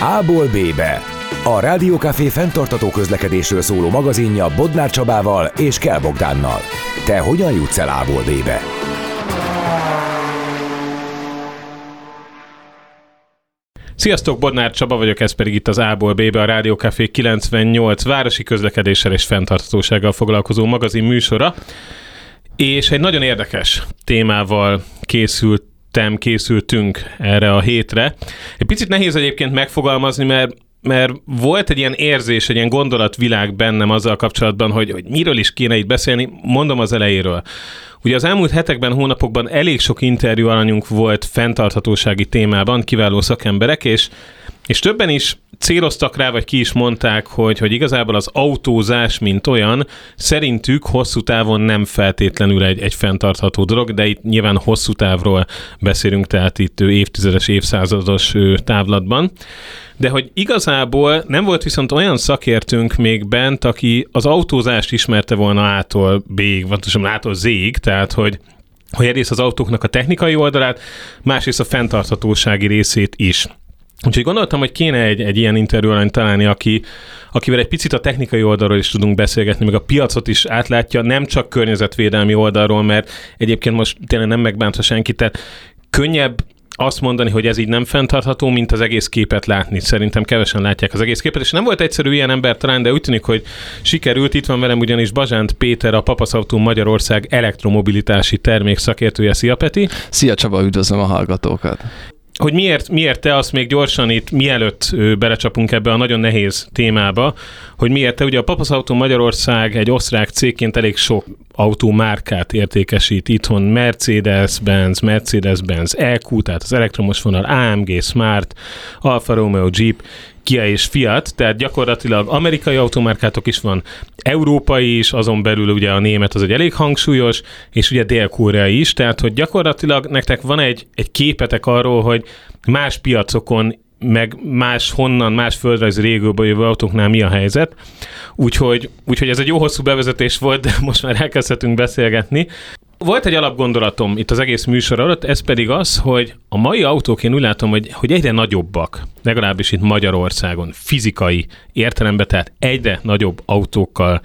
A-ból B-be. A Rádiókafé fenntartató közlekedésről szóló magazinja Bodnár Csabával és Kell Bogdánnal. Te hogyan jutsz el A-ból B-be? Sziasztok, Bodnár Csaba vagyok, ez pedig itt az A-ból B-be, a Rádiókafé 98 városi közlekedéssel és fenntartatósággal foglalkozó magazin műsora. És egy nagyon érdekes témával készült készültünk erre a hétre. Egy picit nehéz egyébként megfogalmazni, mert mert volt egy ilyen érzés, egy ilyen gondolatvilág bennem azzal kapcsolatban, hogy, hogy miről is kéne itt beszélni, mondom az elejéről. Ugye az elmúlt hetekben, hónapokban elég sok interjú alanyunk volt fenntarthatósági témában, kiváló szakemberek, és, és többen is céloztak rá, vagy ki is mondták, hogy, hogy igazából az autózás, mint olyan, szerintük hosszú távon nem feltétlenül egy, egy fenntartható dolog, de itt nyilván hosszú távról beszélünk, tehát itt évtizedes, évszázados távlatban. De hogy igazából nem volt viszont olyan szakértőnk még bent, aki az autózást ismerte volna A-tól B-ig, vagy A-tól Z-ig, tehát hogy hogy egyrészt az autóknak a technikai oldalát, másrészt a fenntarthatósági részét is. Úgyhogy gondoltam, hogy kéne egy, egy ilyen interjú találni, aki, akivel egy picit a technikai oldalról is tudunk beszélgetni, meg a piacot is átlátja, nem csak környezetvédelmi oldalról, mert egyébként most tényleg nem megbántva senkit, tehát könnyebb azt mondani, hogy ez így nem fenntartható, mint az egész képet látni. Szerintem kevesen látják az egész képet, és nem volt egyszerű ilyen ember talán, de úgy tűnik, hogy sikerült. Itt van velem ugyanis Bazsánt Péter, a Papaszautó Magyarország elektromobilitási termék szakértője. Szia Peti! Szia Csaba, üdvözlöm a hallgatókat! Hogy miért, miért te azt még gyorsan itt, mielőtt belecsapunk ebbe a nagyon nehéz témába, hogy miért te, ugye a Papasz Autó Magyarország egy osztrák cégként elég sok autómárkát értékesít itthon, Mercedes-Benz, Mercedes-Benz EQ, tehát az elektromos vonal, AMG, Smart, Alfa Romeo, Jeep, Kia és Fiat, tehát gyakorlatilag amerikai automárkátok is van, európai is, azon belül ugye a német az egy elég hangsúlyos, és ugye dél is, tehát hogy gyakorlatilag nektek van egy, egy képetek arról, hogy más piacokon meg más honnan, más földrajzi régióba jövő autóknál mi a helyzet. Úgyhogy, úgyhogy ez egy jó hosszú bevezetés volt, de most már elkezdhetünk beszélgetni. Volt egy alapgondolatom itt az egész műsor alatt, ez pedig az, hogy a mai autók én úgy látom, hogy, hogy egyre nagyobbak, legalábbis itt Magyarországon, fizikai értelemben, tehát egyre nagyobb autókkal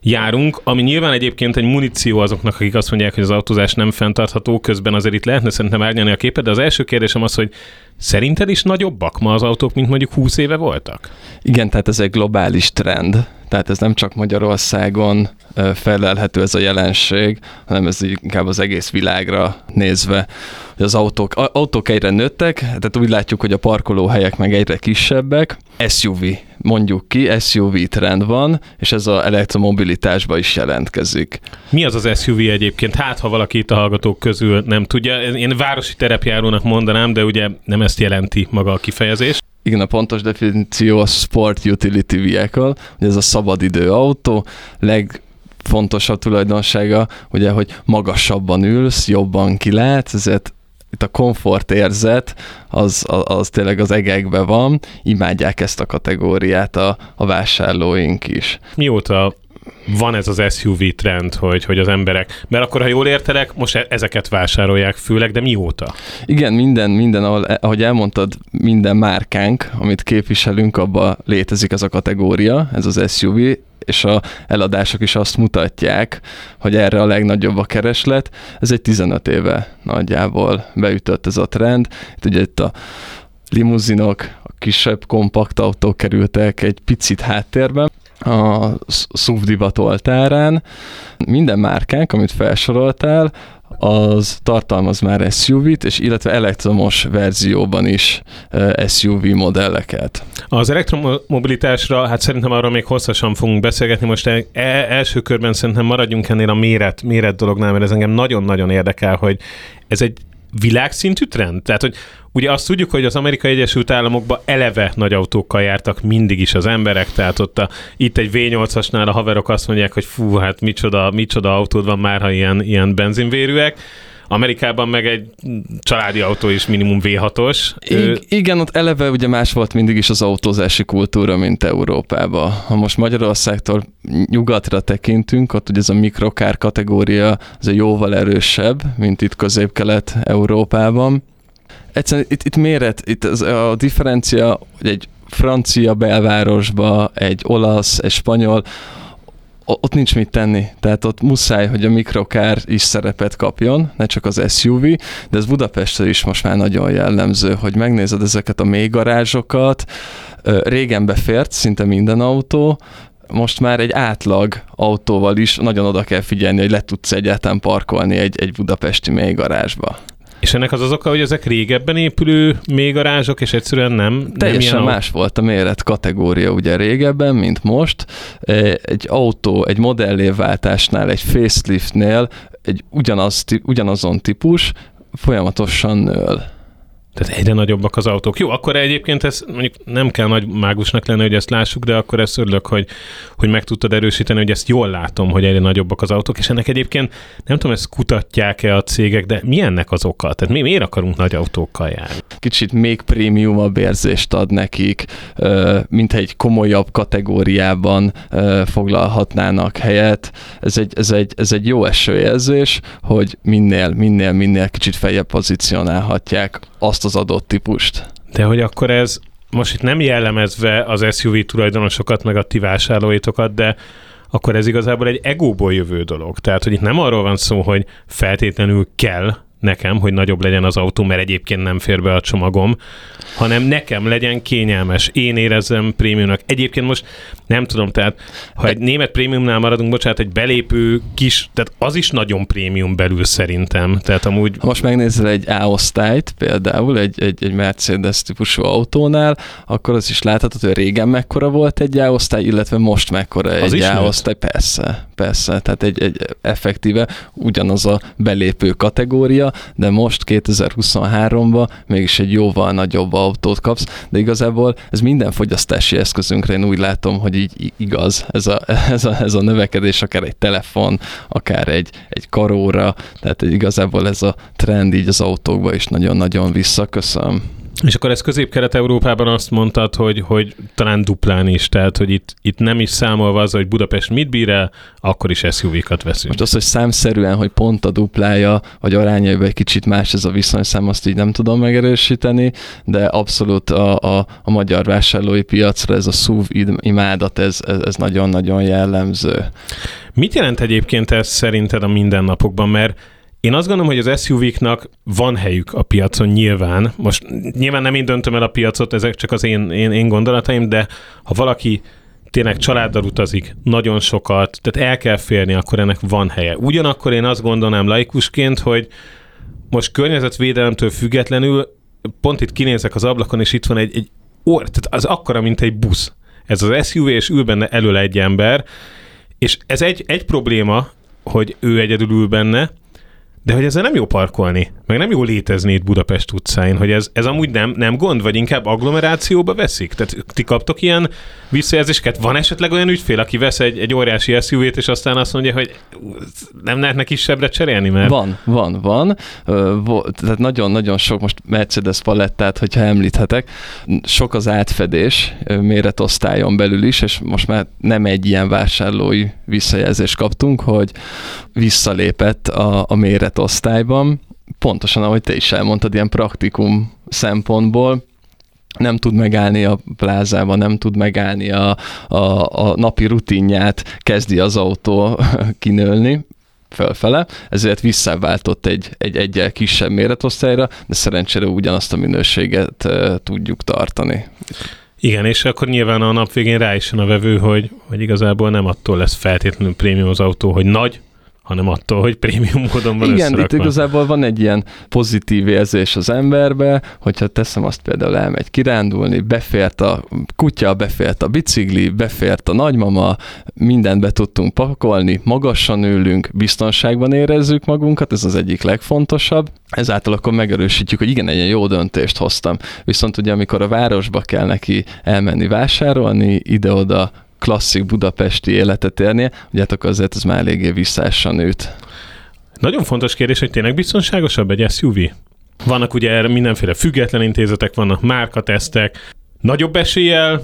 járunk, ami nyilván egyébként egy muníció azoknak, akik azt mondják, hogy az autózás nem fenntartható, közben azért itt lehetne szerintem árnyalni a képet, de az első kérdésem az, hogy szerinted is nagyobbak ma az autók, mint mondjuk 20 éve voltak? Igen, tehát ez egy globális trend, tehát ez nem csak Magyarországon felelhető ez a jelenség, hanem ez inkább az egész világra nézve, hogy az autók, autók egyre nőttek, tehát úgy látjuk, hogy a parkolóhelyek meg egyre kisebbek. SUV, mondjuk ki, SUV trend van, és ez az elektromobilitásba is jelentkezik. Mi az az SUV egyébként? Hát, ha valaki itt a hallgatók közül nem tudja, én városi terepjárónak mondanám, de ugye nem ezt jelenti maga a kifejezés. Igen, a pontos definíció a Sport Utility Vehicle, hogy ez a szabadidő autó, leg fontosabb tulajdonsága, ugye, hogy magasabban ülsz, jobban kilát, ezért itt a komfort érzet, az, az, az tényleg az egekben van, imádják ezt a kategóriát a, a vásárlóink is. Mióta van ez az SUV trend, hogy, hogy az emberek, mert akkor, ha jól értelek, most e- ezeket vásárolják főleg, de mióta? Igen, minden, minden, ahol, ahogy elmondtad, minden márkánk, amit képviselünk, abba létezik ez a kategória, ez az SUV, és a eladások is azt mutatják, hogy erre a legnagyobb a kereslet. Ez egy 15 éve nagyjából beütött ez a trend. Itt ugye itt a limuzinok, a kisebb kompakt autók kerültek egy picit háttérben a SUV divat oltárán. Minden márkánk, amit felsoroltál, az tartalmaz már SUV-t, és illetve elektromos verzióban is SUV modelleket. Az elektromobilitásra, hát szerintem arról még hosszasan fogunk beszélgetni, most e, e első körben szerintem maradjunk ennél a méret, méret dolognál, mert ez engem nagyon-nagyon érdekel, hogy ez egy világszintű trend? Tehát, hogy ugye azt tudjuk, hogy az Amerikai Egyesült Államokban eleve nagy autókkal jártak mindig is az emberek, tehát ott a, itt egy V8-asnál a haverok azt mondják, hogy fú, hát micsoda, micsoda autód van már, ha ilyen, ilyen benzinvérűek. Amerikában meg egy családi autó is minimum V6-os. I- igen, ott eleve ugye más volt mindig is az autózási kultúra, mint Európában. Ha most Magyarországtól nyugatra tekintünk, ott ugye ez a mikrokár kategória az jóval erősebb, mint itt közép-kelet Európában. egyszerűen itt, itt méret, itt az, a differencia, hogy egy francia belvárosba, egy olasz, egy spanyol, ott nincs mit tenni. Tehát ott muszáj, hogy a mikrokár is szerepet kapjon, ne csak az SUV, de ez Budapesten is most már nagyon jellemző, hogy megnézed ezeket a mélygarázsokat, régen befért szinte minden autó, most már egy átlag autóval is nagyon oda kell figyelni, hogy le tudsz egyáltalán parkolni egy, egy budapesti mélygarázsba. És ennek az az oka, hogy ezek régebben épülő mélygarázsok, és egyszerűen nem... Teljesen nem más volt a méret kategória ugye régebben, mint most. Egy autó, egy modellévváltásnál, egy faceliftnél egy ugyanaz, ugyanazon típus folyamatosan nől. Tehát egyre nagyobbak az autók. Jó, akkor egyébként ez mondjuk nem kell nagy mágusnak lenni, hogy ezt lássuk, de akkor ezt örülök, hogy, hogy meg tudtad erősíteni, hogy ezt jól látom, hogy egyre nagyobbak az autók, és ennek egyébként nem tudom, ezt kutatják-e a cégek, de mi ennek az oka? Tehát mi miért akarunk nagy autókkal járni? Kicsit még prémiumabb érzést ad nekik, mint egy komolyabb kategóriában foglalhatnának helyet. Ez egy, ez egy, ez egy jó esőjelzés, hogy minél, minél, minél kicsit feljebb pozícionálhatják azt az adott típust. De hogy akkor ez most itt nem jellemezve az SUV tulajdonosokat, meg a ti vásárlóitokat, de akkor ez igazából egy egóból jövő dolog. Tehát, hogy itt nem arról van szó, hogy feltétlenül kell nekem, hogy nagyobb legyen az autó, mert egyébként nem fér be a csomagom, hanem nekem legyen kényelmes, én érezzem prémiumnak. Egyébként most nem tudom, tehát ha egy német prémiumnál maradunk, bocsánat, egy belépő kis, tehát az is nagyon prémium belül szerintem. Tehát amúgy... Ha most megnézel egy A-osztályt, például egy, egy, egy Mercedes típusú autónál, akkor az is láthatod, hogy régen mekkora volt egy A-osztály, illetve most mekkora az egy A-osztály. Persze, persze. Tehát egy, egy effektíve ugyanaz a belépő kategória, de most 2023-ban mégis egy jóval nagyobb autót kapsz, de igazából ez minden fogyasztási eszközünkre én úgy látom, hogy így igaz ez a, ez a, ez a növekedés, akár egy telefon, akár egy, egy karóra, tehát igazából ez a trend így az autókba is nagyon-nagyon visszaköszön. És akkor ez közép-kelet-európában azt mondtad, hogy, hogy talán duplán is, tehát hogy itt, itt nem is számolva az, hogy Budapest mit bír el, akkor is SUV-kat veszünk. Most az, hogy számszerűen, hogy pont a duplája, vagy arányaiban egy kicsit más ez a viszonyszám, azt így nem tudom megerősíteni, de abszolút a, a, a magyar vásárlói piacra ez a SUV imádat, ez, ez, ez nagyon-nagyon jellemző. Mit jelent egyébként ez szerinted a mindennapokban? Mert én azt gondolom, hogy az SUV-knak van helyük a piacon nyilván. Most nyilván nem én döntöm el a piacot, ezek csak az én, én, én gondolataim, de ha valaki tényleg családdal utazik, nagyon sokat, tehát el kell férni, akkor ennek van helye. Ugyanakkor én azt gondolnám laikusként, hogy most környezetvédelemtől függetlenül pont itt kinézek az ablakon, és itt van egy, egy or, tehát az akkora, mint egy busz. Ez az SUV, és ül benne elől egy ember, és ez egy, egy probléma, hogy ő egyedül ül benne, de hogy ezzel nem jó parkolni, meg nem jó létezni itt Budapest utcáin, hogy ez, ez amúgy nem, nem gond, vagy inkább agglomerációba veszik? Tehát ti kaptok ilyen visszajelzéseket? Van esetleg olyan ügyfél, aki vesz egy, egy óriási SUV-t, és aztán azt mondja, hogy nem lehetne kisebbre cserélni? Mert... Van, van, van. Tehát nagyon-nagyon sok most Mercedes palettát, hogyha említhetek, sok az átfedés méretosztályon belül is, és most már nem egy ilyen vásárlói visszajelzést kaptunk, hogy visszalépett a, a méretosztályban, pontosan ahogy te is elmondtad, ilyen praktikum szempontból, nem tud megállni a plázában, nem tud megállni a, a, a napi rutinját, kezdi az autó kinőlni, fölfele, ezért visszaváltott egy, egy egyel kisebb méretosztályra, de szerencsére ugyanazt a minőséget tudjuk tartani. Igen, és akkor nyilván a nap végén rá is jön a vevő, hogy, hogy igazából nem attól lesz feltétlenül prémium az autó, hogy nagy, hanem attól, hogy prémium módon van Igen, itt igazából van egy ilyen pozitív érzés az emberbe, hogyha teszem azt például elmegy kirándulni, befért a kutya, befért a bicikli, befért a nagymama, mindent be tudtunk pakolni, magasan ülünk, biztonságban érezzük magunkat, ez az egyik legfontosabb. Ezáltal akkor megerősítjük, hogy igen, egy jó döntést hoztam. Viszont ugye amikor a városba kell neki elmenni vásárolni, ide-oda klasszik budapesti életet élnie, ugye hát azért ez már eléggé visszaessa nőtt. Nagyon fontos kérdés, hogy tényleg biztonságosabb egy SUV? Vannak ugye mindenféle független intézetek, vannak márkatesztek, nagyobb eséllyel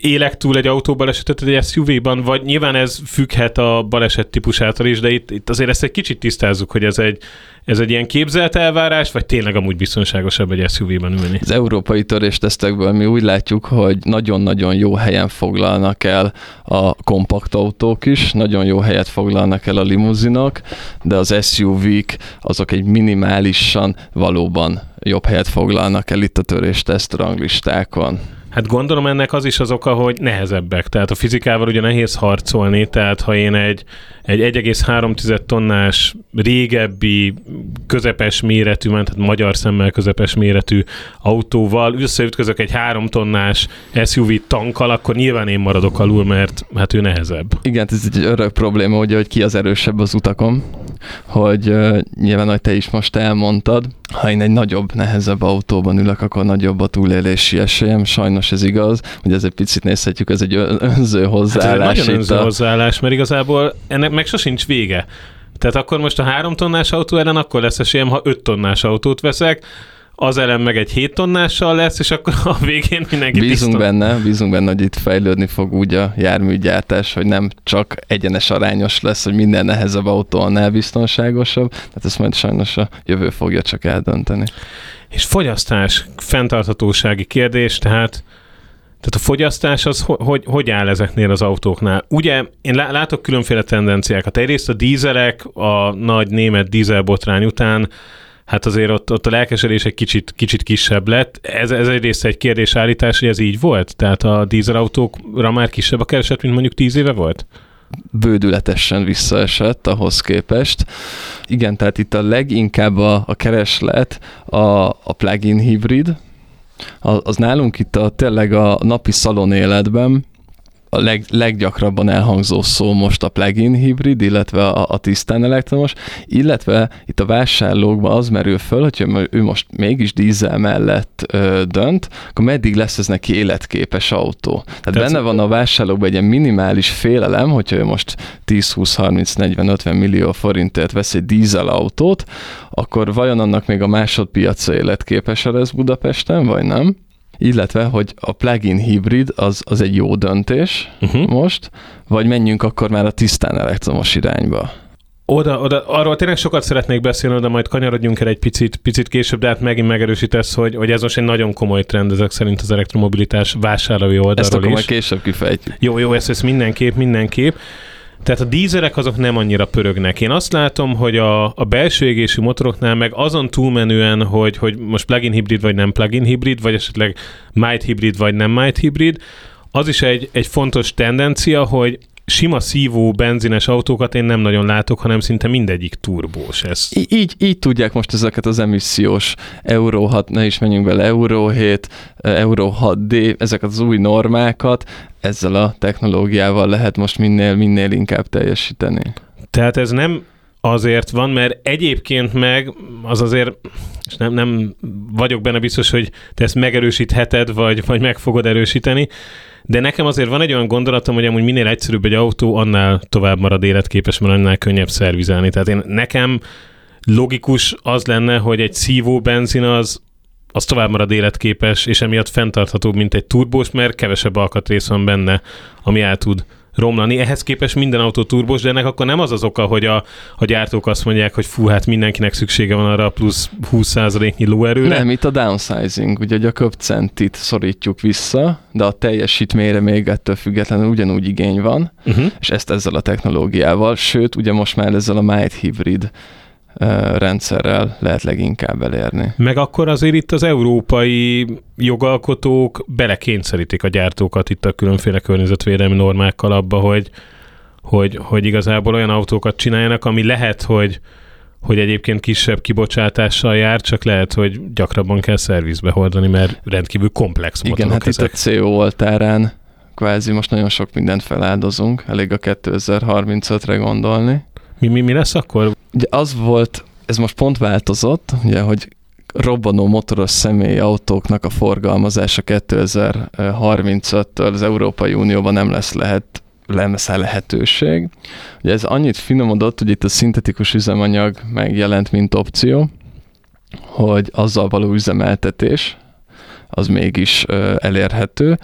élek túl egy autóbalesetet egy SUV-ban, vagy nyilván ez függhet a baleset típusától is, de itt, itt azért ezt egy kicsit tisztázzuk, hogy ez egy, ez egy ilyen képzelt elvárás, vagy tényleg amúgy biztonságosabb egy SUV-ban ülni? Az európai töréstesztekből mi úgy látjuk, hogy nagyon-nagyon jó helyen foglalnak el a kompakt autók is, nagyon jó helyet foglalnak el a limuzinok, de az SUV-k azok egy minimálisan valóban jobb helyet foglalnak el itt a törésteszt ranglistákon. Hát gondolom ennek az is az oka, hogy nehezebbek. Tehát a fizikával ugye nehéz harcolni, tehát ha én egy, egy 1,3 tonnás régebbi közepes méretű, tehát magyar szemmel közepes méretű autóval összeütközök egy 3 tonnás SUV tankkal, akkor nyilván én maradok alul, mert hát ő nehezebb. Igen, ez egy örök probléma, ugye, hogy ki az erősebb az utakon, hogy uh, nyilván, hogy te is most elmondtad, ha én egy nagyobb, nehezebb autóban ülök, akkor nagyobb a túlélési esélyem. Sajnos ez igaz, hogy ez egy picit nézhetjük, ez egy önző hozzáállás. Hát ez egy nagyon önző a... hozzáállás, mert igazából ennek meg sosincs vége. Tehát akkor most a három tonnás autó ellen akkor lesz esélyem, ha öt tonnás autót veszek, az ellen meg egy 7 tonnással lesz, és akkor a végén mindenki Bízunk tiszta. benne, bízunk benne, hogy itt fejlődni fog úgy a járműgyártás, hogy nem csak egyenes arányos lesz, hogy minden nehezebb autó annál biztonságosabb, tehát ezt majd sajnos a jövő fogja csak eldönteni. És fogyasztás, fenntarthatósági kérdés, tehát tehát a fogyasztás az hogy, hogy áll ezeknél az autóknál? Ugye én látok különféle tendenciákat. Egyrészt a dízelek a nagy német dízelbotrány után hát azért ott, ott a lelkesedés egy kicsit, kicsit kisebb lett. Ez, ez egyrészt egy kérdésállítás, hogy ez így volt? Tehát a dízelautókra már kisebb a kereset, mint mondjuk tíz éve volt? bődületesen visszaesett ahhoz képest. Igen, tehát itt a leginkább a, a kereslet a, a plug-in hibrid, az, az nálunk itt a, tényleg a napi szalon életben a leg, leggyakrabban elhangzó szó most a plug-in hibrid, illetve a, a tisztán elektromos, illetve itt a vásárlókban az merül föl, hogyha ő most mégis dízel mellett ö, dönt, akkor meddig lesz ez neki életképes autó. Tehát, Tehát benne van a vásárlókban egy ilyen minimális félelem, hogyha ő most 10, 20, 30, 40, 50 millió forintért vesz egy dízel autót, akkor vajon annak még a másodpiaca életképes lesz Budapesten, vagy nem? Illetve, hogy a plug-in hibrid az, az egy jó döntés uh-huh. most, vagy menjünk akkor már a tisztán elektromos irányba. Oda, oda, arról tényleg sokat szeretnék beszélni, de majd kanyarodjunk el egy picit, picit később, de hát megint megerősítesz, hogy, hogy ez most egy nagyon komoly trend ezek szerint az elektromobilitás vásárlói oldalról Ezt akkor is. majd később kifejtjük. Jó, jó, ezt, ezt mindenképp, mindenképp. Tehát a dízelek azok nem annyira pörögnek. Én azt látom, hogy a, a belső égésű motoroknál meg azon túlmenően, hogy, hogy most plug-in hibrid vagy nem plug-in hibrid, vagy esetleg might hibrid vagy nem might hibrid, az is egy, egy fontos tendencia, hogy sima szívó benzines autókat én nem nagyon látok, hanem szinte mindegyik turbós. Ez. Í- így, így tudják most ezeket az emissziós Euro 6, ne is menjünk bele, Euro 7, Euro 6D, ezeket az új normákat, ezzel a technológiával lehet most minél, minél inkább teljesíteni. Tehát ez nem azért van, mert egyébként meg az azért, és nem, nem vagyok benne biztos, hogy te ezt megerősítheted, vagy, vagy meg fogod erősíteni, de nekem azért van egy olyan gondolatom, hogy amúgy minél egyszerűbb egy autó, annál tovább marad életképes, mert annál könnyebb szervizelni. Tehát én nekem logikus az lenne, hogy egy szívó benzin az, az tovább marad életképes, és emiatt fenntarthatóbb, mint egy turbós, mert kevesebb alkatrész van benne, ami el tud romlani. Ehhez képest minden autó turbos, de ennek akkor nem az az oka, hogy a, a gyártók azt mondják, hogy fú, hát mindenkinek szüksége van arra a plusz 20%-nyi lóerőre. Nem, itt a downsizing, ugye a köpcentit szorítjuk vissza, de a teljesítményre még ettől függetlenül ugyanúgy igény van, uh-huh. és ezt ezzel a technológiával, sőt, ugye most már ezzel a Might Hybrid rendszerrel lehet leginkább elérni. Meg akkor azért itt az európai jogalkotók belekényszerítik a gyártókat itt a különféle környezetvédelmi normákkal abba, hogy, hogy, hogy igazából olyan autókat csináljanak, ami lehet, hogy, hogy egyébként kisebb kibocsátással jár, csak lehet, hogy gyakrabban kell szervizbe hordani, mert rendkívül komplex motorok Igen, hát ezek. itt a CO oltárán kvázi most nagyon sok mindent feláldozunk, elég a 2035-re gondolni. Mi, mi, mi lesz akkor? Ugye az volt, ez most pont változott, ugye, hogy robbanó motoros személyautóknak a forgalmazása 2035-től az Európai Unióban nem lesz lehet lesz lehetőség. Ugye ez annyit finomodott, hogy itt a szintetikus üzemanyag megjelent, mint opció, hogy azzal való üzemeltetés az mégis elérhető.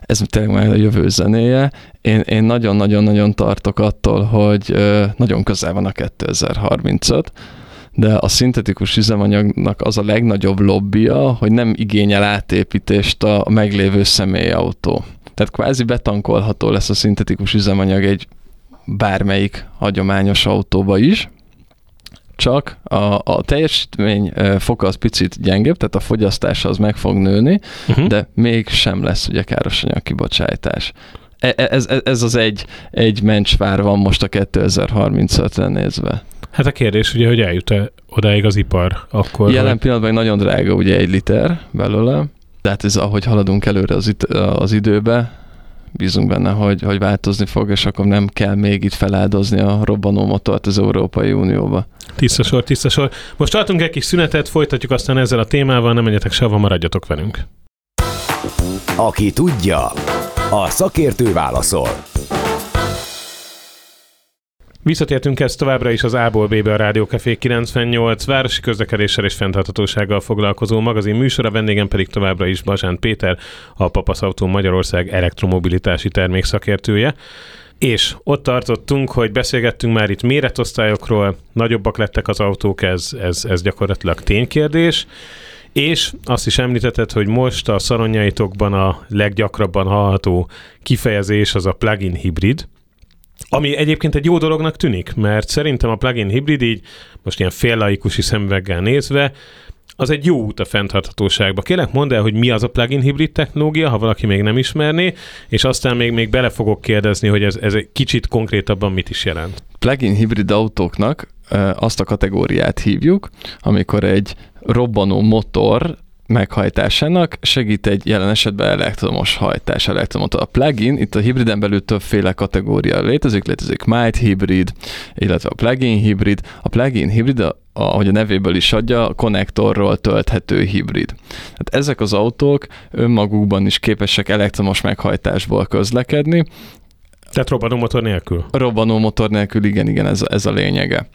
Ez tényleg már a jövő zenéje. Én, én nagyon-nagyon-nagyon tartok attól, hogy nagyon közel van a 2035, de a szintetikus üzemanyagnak az a legnagyobb lobbia, hogy nem igényel átépítést a meglévő személyautó. Tehát kvázi betankolható lesz a szintetikus üzemanyag egy bármelyik hagyományos autóba is, csak a, a teljesítmény foka az picit gyengébb, tehát a fogyasztás az meg fog nőni, uh-huh. de még sem lesz ugye károsanyag kibocsátás. E, e, ez, ez, ez az egy, egy mencsvár van most a 2035-re nézve. Hát a kérdés ugye, hogy eljut-e odáig az ipar akkor? Jelen hogy... pillanatban nagyon drága ugye egy liter belőle, tehát ez ahogy haladunk előre az, it- az időbe, bízunk benne, hogy, hogy változni fog, és akkor nem kell még itt feláldozni a robbanó motort az Európai Unióba. Tiszta sor, tiszta sor. Most tartunk egy kis szünetet, folytatjuk aztán ezzel a témával, nem menjetek sehova, maradjatok velünk. Aki tudja, a szakértő válaszol. Visszatértünk ezt továbbra is az A-ból B-be a Rádió Café 98 városi közlekedéssel és fenntarthatósággal foglalkozó magazin műsora, vendégem pedig továbbra is Bazsán Péter, a Papaszautó Magyarország elektromobilitási termékszakértője. És ott tartottunk, hogy beszélgettünk már itt méretosztályokról, nagyobbak lettek az autók, ez, ez, ez gyakorlatilag ténykérdés. És azt is említetted, hogy most a szaronyaitokban a leggyakrabban hallható kifejezés az a plug-in hibrid, ami egyébként egy jó dolognak tűnik, mert szerintem a plug-in hibrid így most ilyen féllaikusi szemüveggel nézve, az egy jó út a fenntarthatóságba. Kérlek, mondd el, hogy mi az a plug-in hibrid technológia, ha valaki még nem ismerné, és aztán még, még bele fogok kérdezni, hogy ez, ez egy kicsit konkrétabban mit is jelent. Plug-in hibrid autóknak azt a kategóriát hívjuk, amikor egy robbanó motor meghajtásának segít egy jelen esetben elektromos hajtás, elektromotor. A plugin, itt a hibriden belül többféle kategória létezik, létezik mild hibrid, illetve a plugin hibrid. A plugin hibrid, ahogy a nevéből is adja, a konnektorról tölthető hibrid. Hát ezek az autók önmagukban is képesek elektromos meghajtásból közlekedni, tehát robbanó motor nélkül? Robbanó motor nélkül, igen, igen, ez, ez a lényege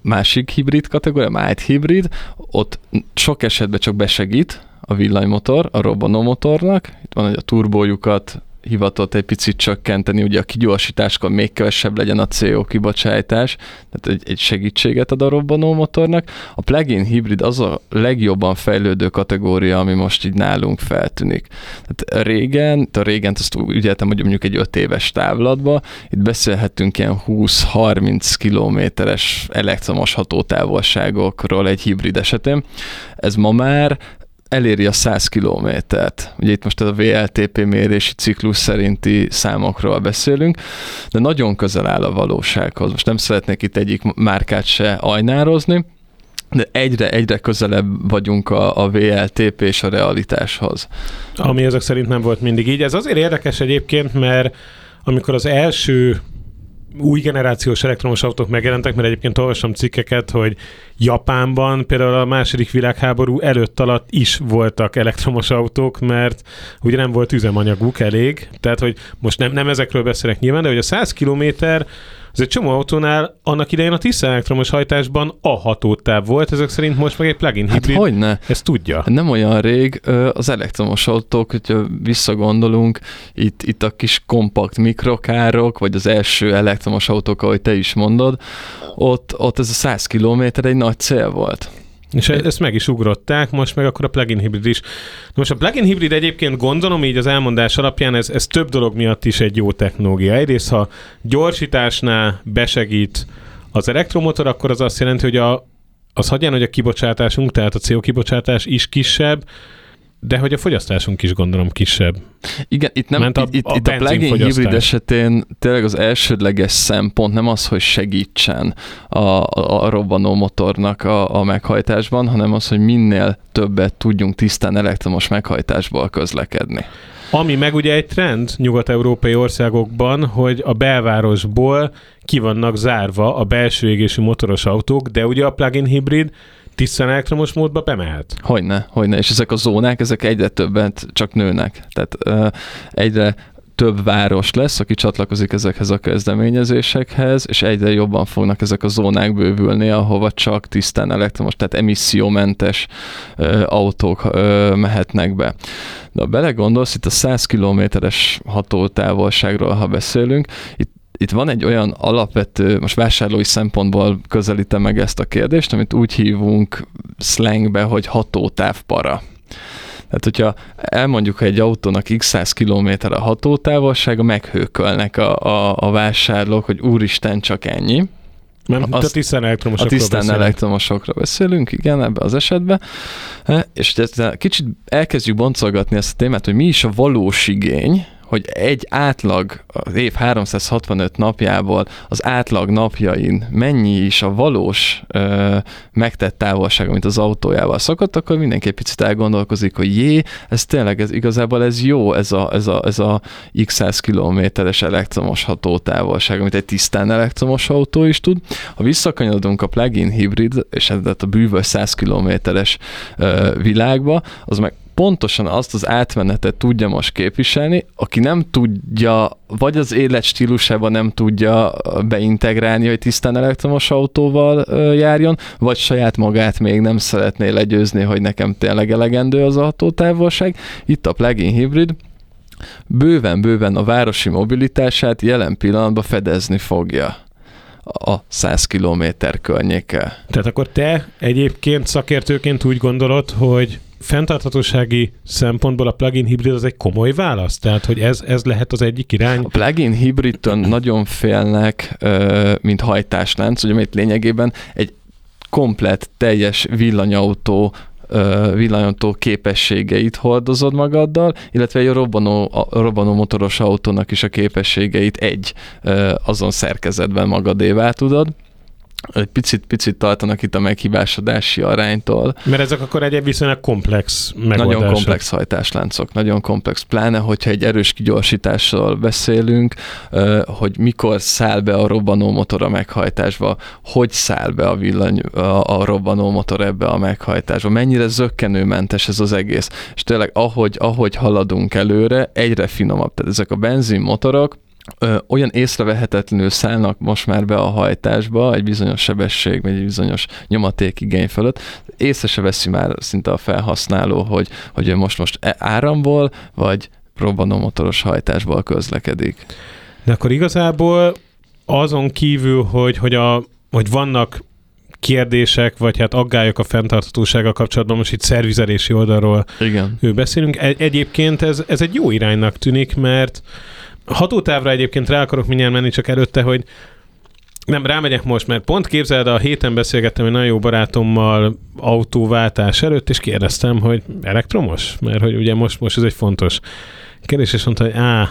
másik hibrid kategória, mild hibrid, ott sok esetben csak besegít a villanymotor a robbanó motornak. Itt van, hogy a turbójukat hivatott egy picit csökkenteni, ugye a kigyorsításkor még kevesebb legyen a CO kibocsátás, tehát egy, egy segítséget ad a robbanó motornak. A plug-in hibrid az a legjobban fejlődő kategória, ami most így nálunk feltűnik. Tehát régen, a régen azt úgy értem, hogy mondjuk egy 5 éves távlatba, itt beszélhetünk ilyen 20-30 kilométeres elektromos hatótávolságokról egy hibrid esetén. Ez ma már eléri a 100 kilométert. Ugye itt most a VLTP mérési ciklus szerinti számokról beszélünk, de nagyon közel áll a valósághoz. Most nem szeretnék itt egyik márkát se ajnározni, de egyre, egyre közelebb vagyunk a, a VLTP és a realitáshoz. Ami ezek szerint nem volt mindig így. Ez azért érdekes egyébként, mert amikor az első új generációs elektromos autók megjelentek, mert egyébként olvastam cikkeket, hogy Japánban például a második világháború előtt alatt is voltak elektromos autók, mert ugye nem volt üzemanyaguk elég, tehát hogy most nem, nem ezekről beszélek nyilván, de hogy a 100 kilométer ez egy csomó autónál annak idején a tiszta elektromos hajtásban a hatótáv volt, ezek szerint most meg egy plug-in hát hibrid. Hogyne? Ezt tudja. Nem olyan rég az elektromos autók, hogyha visszagondolunk, itt, itt a kis kompakt mikrokárok, vagy az első elektromos autók, ahogy te is mondod, ott, ott ez a 100 km egy nagy cél volt. És ezt meg is ugrották, most meg akkor a plugin hibrid is. Most a plugin hibrid egyébként gondolom így az elmondás alapján ez, ez több dolog miatt is egy jó technológia. Egyrészt, ha gyorsításnál besegít az elektromotor, akkor az azt jelenti, hogy a, az hagyján, hogy a kibocsátásunk, tehát a CO kibocsátás is kisebb, de hogy a fogyasztásunk is gondolom kisebb. Igen, itt nem, Ment a, itt, a, itt a plugin hibrid esetén tényleg az elsődleges szempont nem az, hogy segítsen a, a, a robbanó motornak a, a meghajtásban, hanem az, hogy minél többet tudjunk tisztán elektromos meghajtásból közlekedni. Ami meg ugye egy trend nyugat-európai országokban, hogy a belvárosból ki vannak zárva a belső égésű motoros autók, de ugye a plug-in hibrid tisztán elektromos módba bemehet? Hogyne, hogyne. És ezek a zónák, ezek egyre többet csak nőnek. Tehát uh, egyre több város lesz, aki csatlakozik ezekhez a kezdeményezésekhez, és egyre jobban fognak ezek a zónák bővülni, ahova csak tisztán elektromos, tehát emissziómentes ö, autók ö, mehetnek be. De ha belegondolsz, itt a 100 kilométeres hatótávolságról, ha beszélünk, itt itt van egy olyan alapvető, most vásárlói szempontból közelítem meg ezt a kérdést, amit úgy hívunk slangbe, hogy hatótávpara. Tehát, hogyha elmondjuk, hogy egy autónak x 100 km a hatótávolsága, meghőkölnek a, a, a vásárlók, hogy úristen, csak ennyi. Mert Azt, a tisztán elektromosokról A tisztán beszélünk. elektromosokról beszélünk, igen, ebben az esetben. És kicsit elkezdjük boncolgatni ezt a témát, hogy mi is a valós igény, hogy egy átlag az év 365 napjából az átlag napjain mennyi is a valós ö, megtett távolság, amit az autójával szokott, akkor mindenki egy picit elgondolkozik, hogy jé, ez tényleg, ez igazából ez jó, ez a, ez a, ez a x 100 kilométeres elektromos hatótávolság, amit egy tisztán elektromos autó is tud. Ha visszakanyodunk a plug-in hibrid, és ez a bűvös 100 kilométeres világba, az meg pontosan azt az átmenetet tudja most képviselni, aki nem tudja, vagy az élet stílusában nem tudja beintegrálni, hogy tisztán elektromos autóval járjon, vagy saját magát még nem szeretné legyőzni, hogy nekem tényleg elegendő az autótávolság. Itt a plug-in hibrid, bőven-bőven a városi mobilitását jelen pillanatban fedezni fogja a 100 km környéke. Tehát akkor te egyébként szakértőként úgy gondolod, hogy fenntarthatósági szempontból a plugin hibrid az egy komoly válasz? Tehát, hogy ez, ez lehet az egyik irány? A plugin hibridtől nagyon félnek, mint hajtáslánc, ugye amit lényegében egy komplet, teljes villanyautó villanyautó képességeit hordozod magaddal, illetve egy robbanó, a robbanó motoros autónak is a képességeit egy azon szerkezetben magadévá tudod egy picit, picit tartanak itt a meghibásodási aránytól. Mert ezek akkor egy viszonylag komplex megoldások. Nagyon komplex hajtásláncok, nagyon komplex. Pláne, hogyha egy erős kigyorsításról beszélünk, hogy mikor száll be a robbanó motor a meghajtásba, hogy száll be a villany, a, a robbanó motor ebbe a meghajtásba, mennyire zöggenőmentes ez az egész. És tényleg, ahogy, ahogy haladunk előre, egyre finomabb. Tehát ezek a benzinmotorok, ö, olyan észrevehetetlenül szállnak most már be a hajtásba egy bizonyos sebesség, vagy egy bizonyos nyomatékigény fölött, észre se veszi már szinte a felhasználó, hogy, hogy most most e, áramból, vagy motoros hajtásból közlekedik. De akkor igazából azon kívül, hogy, hogy, a, hogy vannak kérdések, vagy hát aggályok a fenntarthatósággal kapcsolatban, most itt szervizelési oldalról Igen. beszélünk. Egy, egyébként ez, ez egy jó iránynak tűnik, mert hatótávra egyébként rá akarok mindjárt menni, csak előtte, hogy nem, rámegyek most, mert pont képzeld, a héten beszélgettem egy nagyon jó barátommal autóváltás előtt, és kérdeztem, hogy elektromos? Mert hogy ugye most, most ez egy fontos kérdés, és mondta, hogy á,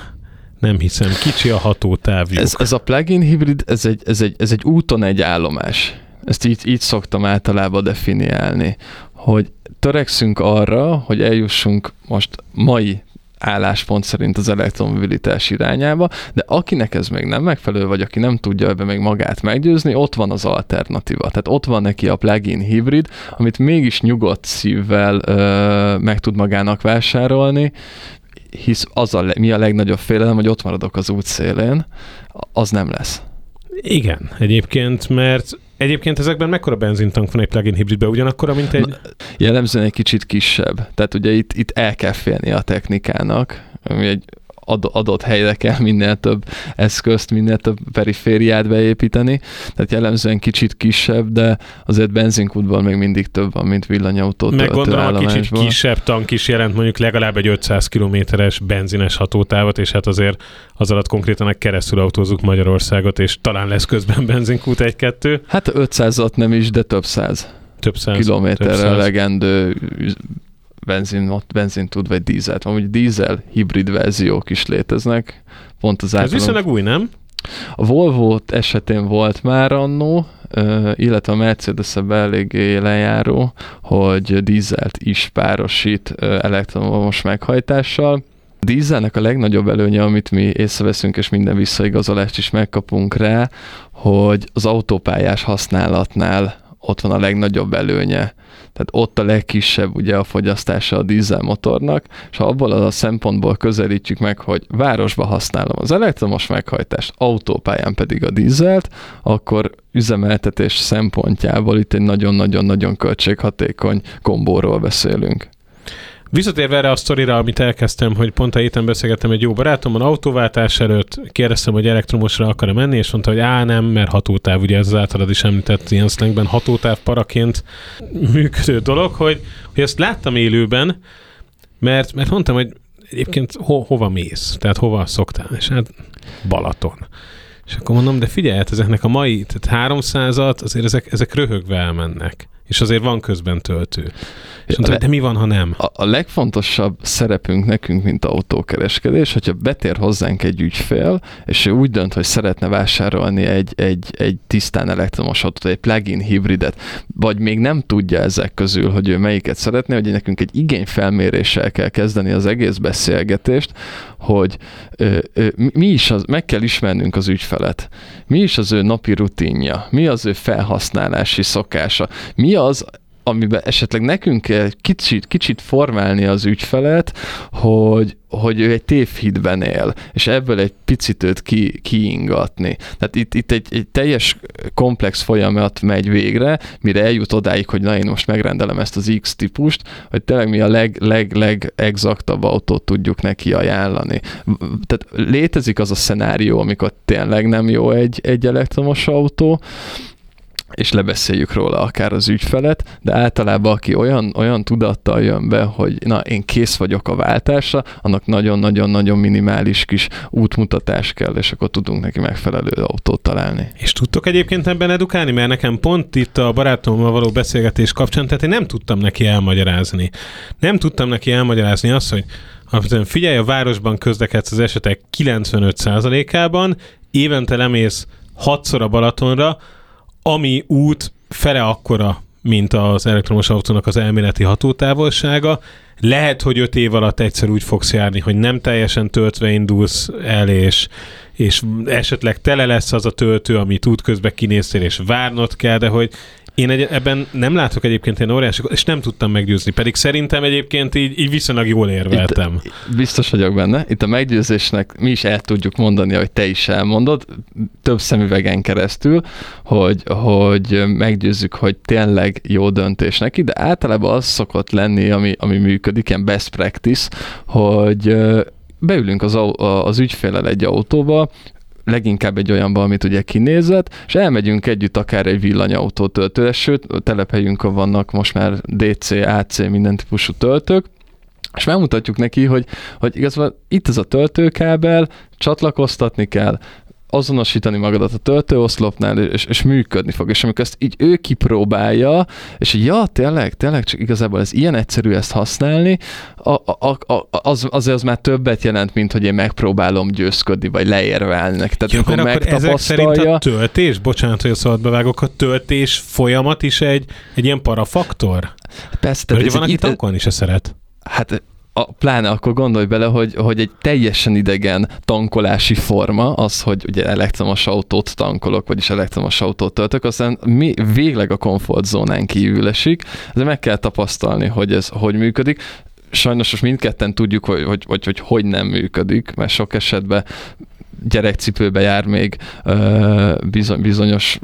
nem hiszem, kicsi a hatótávjuk. Ez, ez a plug-in hibrid, ez egy, ez, egy, ez egy úton egy állomás. Ezt így, így szoktam általában definiálni, hogy törekszünk arra, hogy eljussunk most mai álláspont szerint az elektromobilitás irányába, de akinek ez még nem megfelelő, vagy aki nem tudja ebbe még magát meggyőzni, ott van az alternatíva. Tehát ott van neki a plug-in hibrid, amit mégis nyugodt szívvel ö, meg tud magának vásárolni, hisz az a, mi a legnagyobb félelem, hogy ott maradok az út szélén, az nem lesz. Igen, egyébként, mert Egyébként ezekben mekkora benzintank van egy plug-in hibridben? Ugyanakkor, mint egy... Jellemzően egy kicsit kisebb. Tehát ugye itt, itt el kell félni a technikának, ami egy adott helyre kell minél több eszközt, minél több perifériát beépíteni, tehát jellemzően kicsit kisebb, de azért benzinkútban még mindig több van, mint villanyautó Meg gondolom a kicsit kisebb tank is jelent mondjuk legalább egy 500 kilométeres benzines hatótávot, és hát azért az alatt konkrétan keresztül autózzuk Magyarországot, és talán lesz közben benzinkút egy-kettő. Hát 500-at nem is, de több száz több száz kilométerre legendő benzin, benzin tud, vagy dízelt. Van, hogy dízel hibrid verziók is léteznek. Pont az Ez viszonylag új, nem? A Volvo esetén volt már annó, illetve a mercedes eléggé lejáró, hogy dízelt is párosít elektromos meghajtással. A dízelnek a legnagyobb előnye, amit mi észreveszünk, és minden visszaigazolást is megkapunk rá, hogy az autópályás használatnál ott van a legnagyobb előnye. Tehát ott a legkisebb ugye a fogyasztása a dízelmotornak, és ha abból a szempontból közelítjük meg, hogy városba használom az elektromos meghajtást, autópályán pedig a dízelt, akkor üzemeltetés szempontjából itt egy nagyon-nagyon-nagyon költséghatékony kombóról beszélünk. Visszatérve erre a sztorira, amit elkezdtem, hogy pont a héten beszélgettem egy jó barátommal autóváltás előtt, kérdeztem, hogy elektromosra akar-e menni, és mondta, hogy á, nem, mert hatótáv, ugye ez az általad is említett ilyen szlengben hatótáv paraként működő dolog, hogy, hogy ezt láttam élőben, mert, mert mondtam, hogy egyébként ho, hova mész, tehát hova szoktál, és hát Balaton. És akkor mondom, de figyelj, hát ezeknek a mai, tehát 300-at, azért ezek, ezek röhögve elmennek. És azért van közben töltő. És mondta, de mi van, ha nem? A, a legfontosabb szerepünk nekünk, mint autókereskedés, hogyha betér hozzánk egy ügyfél, és ő úgy dönt, hogy szeretne vásárolni egy, egy, egy tisztán elektromos autót, egy plug-in hibridet, vagy még nem tudja ezek közül, hogy ő melyiket szeretné, hogy nekünk egy igényfelméréssel kell kezdeni az egész beszélgetést, hogy ö, ö, mi is az, meg kell ismernünk az ügyfelet. Mi is az ő napi rutinja, mi az ő felhasználási szokása, mi az, amiben esetleg nekünk kicsit, kicsit formálni az ügyfelet, hogy, hogy ő egy tévhitben él, és ebből egy picit őt ki, kiingatni. Tehát itt, itt egy, egy teljes komplex folyamat megy végre, mire eljut odáig, hogy na én most megrendelem ezt az X típust, hogy tényleg mi a leg, leg, leg exaktabb autót tudjuk neki ajánlani. Tehát létezik az a szenárió, amikor tényleg nem jó egy, egy elektromos autó, és lebeszéljük róla akár az ügyfelet, de általában aki olyan, olyan tudattal jön be, hogy na, én kész vagyok a váltásra, annak nagyon-nagyon-nagyon minimális kis útmutatás kell, és akkor tudunk neki megfelelő autót találni. És tudtok egyébként ebben edukálni, mert nekem pont itt a barátommal való beszélgetés kapcsán, tehát én nem tudtam neki elmagyarázni. Nem tudtam neki elmagyarázni azt, hogy figyelj, a városban közlekedsz az esetek 95%-ában, évente lemész hatszor a Balatonra, ami út fele akkora, mint az elektromos autónak az elméleti hatótávolsága. Lehet, hogy öt év alatt egyszer úgy fogsz járni, hogy nem teljesen töltve indulsz el, és, és esetleg tele lesz az a töltő, amit útközben kinéztél, és várnod kell, de hogy én egy, ebben nem látok egyébként ilyen óriási, és nem tudtam meggyőzni, pedig szerintem egyébként így, így viszonylag jól érveltem. Itt, biztos vagyok benne. Itt a meggyőzésnek mi is el tudjuk mondani, hogy te is elmondod, több szemüvegen keresztül, hogy, hogy meggyőzzük, hogy tényleg jó döntés neki, de általában az szokott lenni, ami, ami működik, ilyen best practice, hogy beülünk az, az ügyfélel egy autóba, leginkább egy olyanban, amit ugye kinézett, és elmegyünk együtt akár egy villanyautó töltőre, sőt, telephelyünkön vannak most már DC, AC, minden típusú töltők, és megmutatjuk neki, hogy, hogy igazából itt ez a töltőkábel, csatlakoztatni kell, azonosítani magadat a töltőoszlopnál, és, és működni fog. És amikor ezt így ő kipróbálja, és így, ja, tényleg, tényleg, csak igazából ez ilyen egyszerű ezt használni, a, a, a, az, azért az már többet jelent, mint hogy én megpróbálom győzködni, vagy leérvelni. Tehát ja, akkor, akkor ezek szerint a töltés, bocsánat, hogy a szabad bevágok, a töltés folyamat is egy, egy ilyen parafaktor? Persze. Mert ugye van, aki tankolni se szeret. Hát a, pláne akkor gondolj bele, hogy, hogy egy teljesen idegen tankolási forma az, hogy ugye elektromos autót tankolok, vagyis elektromos autót töltök, aztán mi végleg a komfortzónán kívül esik, de meg kell tapasztalni, hogy ez hogy működik. Sajnos most mindketten tudjuk, hogy hogy, hogy, hogy hogy nem működik, mert sok esetben gyerekcipőbe jár még bizony, bizonyos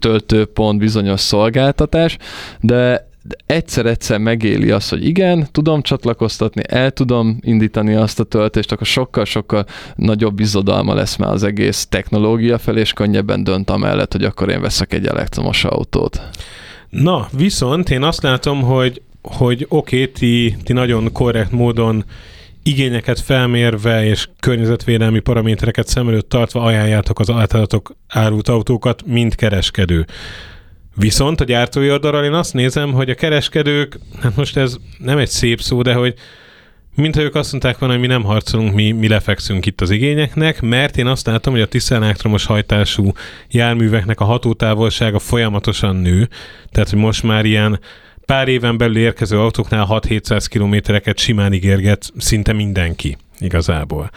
töltőpont, bizonyos szolgáltatás, de egyszer-egyszer megéli azt, hogy igen, tudom csatlakoztatni, el tudom indítani azt a töltést, akkor sokkal-sokkal nagyobb bizodalma lesz már az egész technológia felé, és könnyebben dönt amellett, hogy akkor én veszek egy elektromos autót. Na, viszont én azt látom, hogy, hogy oké, okay, ti, ti nagyon korrekt módon igényeket felmérve és környezetvédelmi paramétereket szem előtt tartva ajánljátok az általatok árult autókat, mint kereskedő. Viszont a gyártói oldalról én azt nézem, hogy a kereskedők, hát most ez nem egy szép szó, de hogy mintha ők azt mondták volna, hogy mi nem harcolunk, mi, mi lefekszünk itt az igényeknek, mert én azt látom, hogy a tisztán elektromos hajtású járműveknek a hatótávolsága folyamatosan nő, tehát hogy most már ilyen pár éven belül érkező autóknál 6-700 kilométereket simán ígérget szinte mindenki igazából.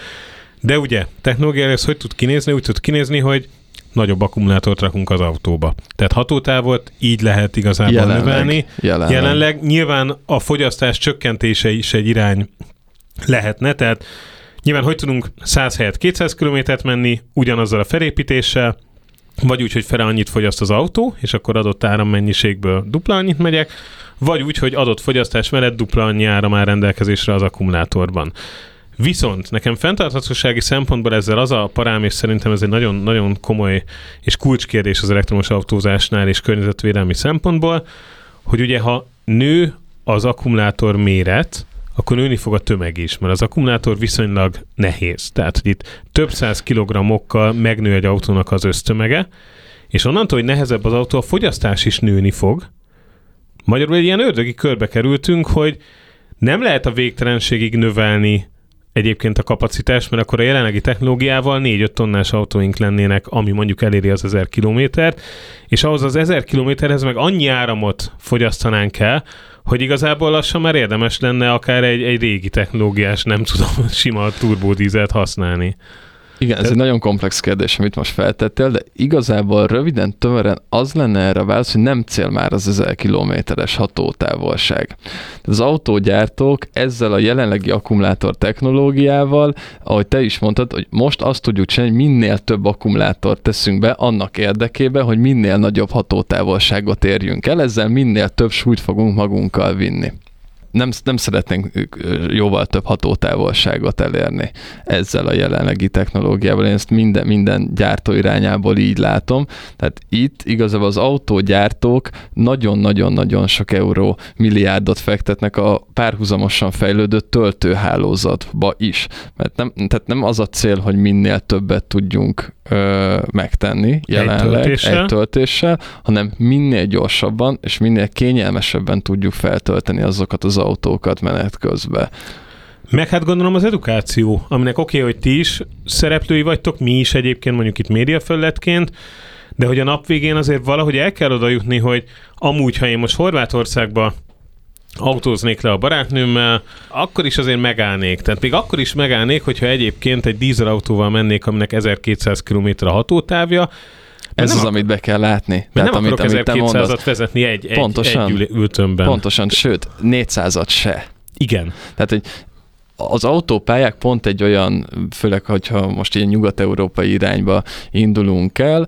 De ugye, technológiára ez hogy tud kinézni? Úgy tud kinézni, hogy nagyobb akkumulátort rakunk az autóba. Tehát hatótávot így lehet igazából jelenleg, növelni. Jelenleg. jelenleg nyilván a fogyasztás csökkentése is egy irány lehetne, tehát nyilván hogy tudunk 100 helyett 200 kilométert menni ugyanazzal a felépítéssel, vagy úgy, hogy fele annyit fogyaszt az autó, és akkor adott árammennyiségből dupla annyit megyek, vagy úgy, hogy adott fogyasztás mellett dupla annyi áram áll rendelkezésre az akkumulátorban. Viszont nekem fenntarthatósági szempontból ezzel az a parám, és szerintem ez egy nagyon, nagyon komoly és kulcskérdés az elektromos autózásnál és környezetvédelmi szempontból, hogy ugye ha nő az akkumulátor méret, akkor nőni fog a tömeg is, mert az akkumulátor viszonylag nehéz. Tehát, hogy itt több száz kilogrammokkal megnő egy autónak az össztömege, és onnantól, hogy nehezebb az autó, a fogyasztás is nőni fog. Magyarul egy ilyen ördögi körbe kerültünk, hogy nem lehet a végtelenségig növelni egyébként a kapacitás, mert akkor a jelenlegi technológiával 4-5 tonnás autóink lennének, ami mondjuk eléri az 1000 kilométert, és ahhoz az 1000 kilométerhez meg annyi áramot fogyasztanánk el, hogy igazából lassan már érdemes lenne akár egy, egy régi technológiás, nem tudom, sima turbódízelt használni. Igen, ez egy nagyon komplex kérdés, amit most feltettél, de igazából röviden, tömören az lenne erre a válasz, hogy nem cél már az 1000 kilométeres hatótávolság. Az autógyártók ezzel a jelenlegi akkumulátor technológiával, ahogy te is mondtad, hogy most azt tudjuk csinálni, hogy minél több akkumulátort teszünk be annak érdekében, hogy minél nagyobb hatótávolságot érjünk el, ezzel minél több súlyt fogunk magunkkal vinni nem, nem szeretnénk jóval több hatótávolságot elérni ezzel a jelenlegi technológiával. Én ezt minden, minden gyártó irányából így látom. Tehát itt igazából az autógyártók nagyon-nagyon-nagyon sok euró milliárdot fektetnek a párhuzamosan fejlődő töltőhálózatba is. Mert nem, tehát nem az a cél, hogy minél többet tudjunk ö, megtenni jelenleg egy töltéssel. egy töltéssel, hanem minél gyorsabban és minél kényelmesebben tudjuk feltölteni azokat az autókat menet közben. Meg hát gondolom az edukáció, aminek oké, okay, hogy ti is szereplői vagytok, mi is egyébként mondjuk itt médiafelületként, de hogy a nap végén azért valahogy el kell oda jutni, hogy amúgy, ha én most Horvátországba autóznék le a barátnőmmel, akkor is azért megállnék. Tehát még akkor is megállnék, hogyha egyébként egy dízelautóval mennék, aminek 1200 km hatótávja, ez az, amit be kell látni. Mert Tehát, nem amit, akarok 1200-at vezetni egy, pontosan, egy ültőmben. Pontosan, sőt, 400-at se. Igen. Tehát, hogy az autópályák pont egy olyan, főleg, hogyha most ilyen nyugat-európai irányba indulunk el,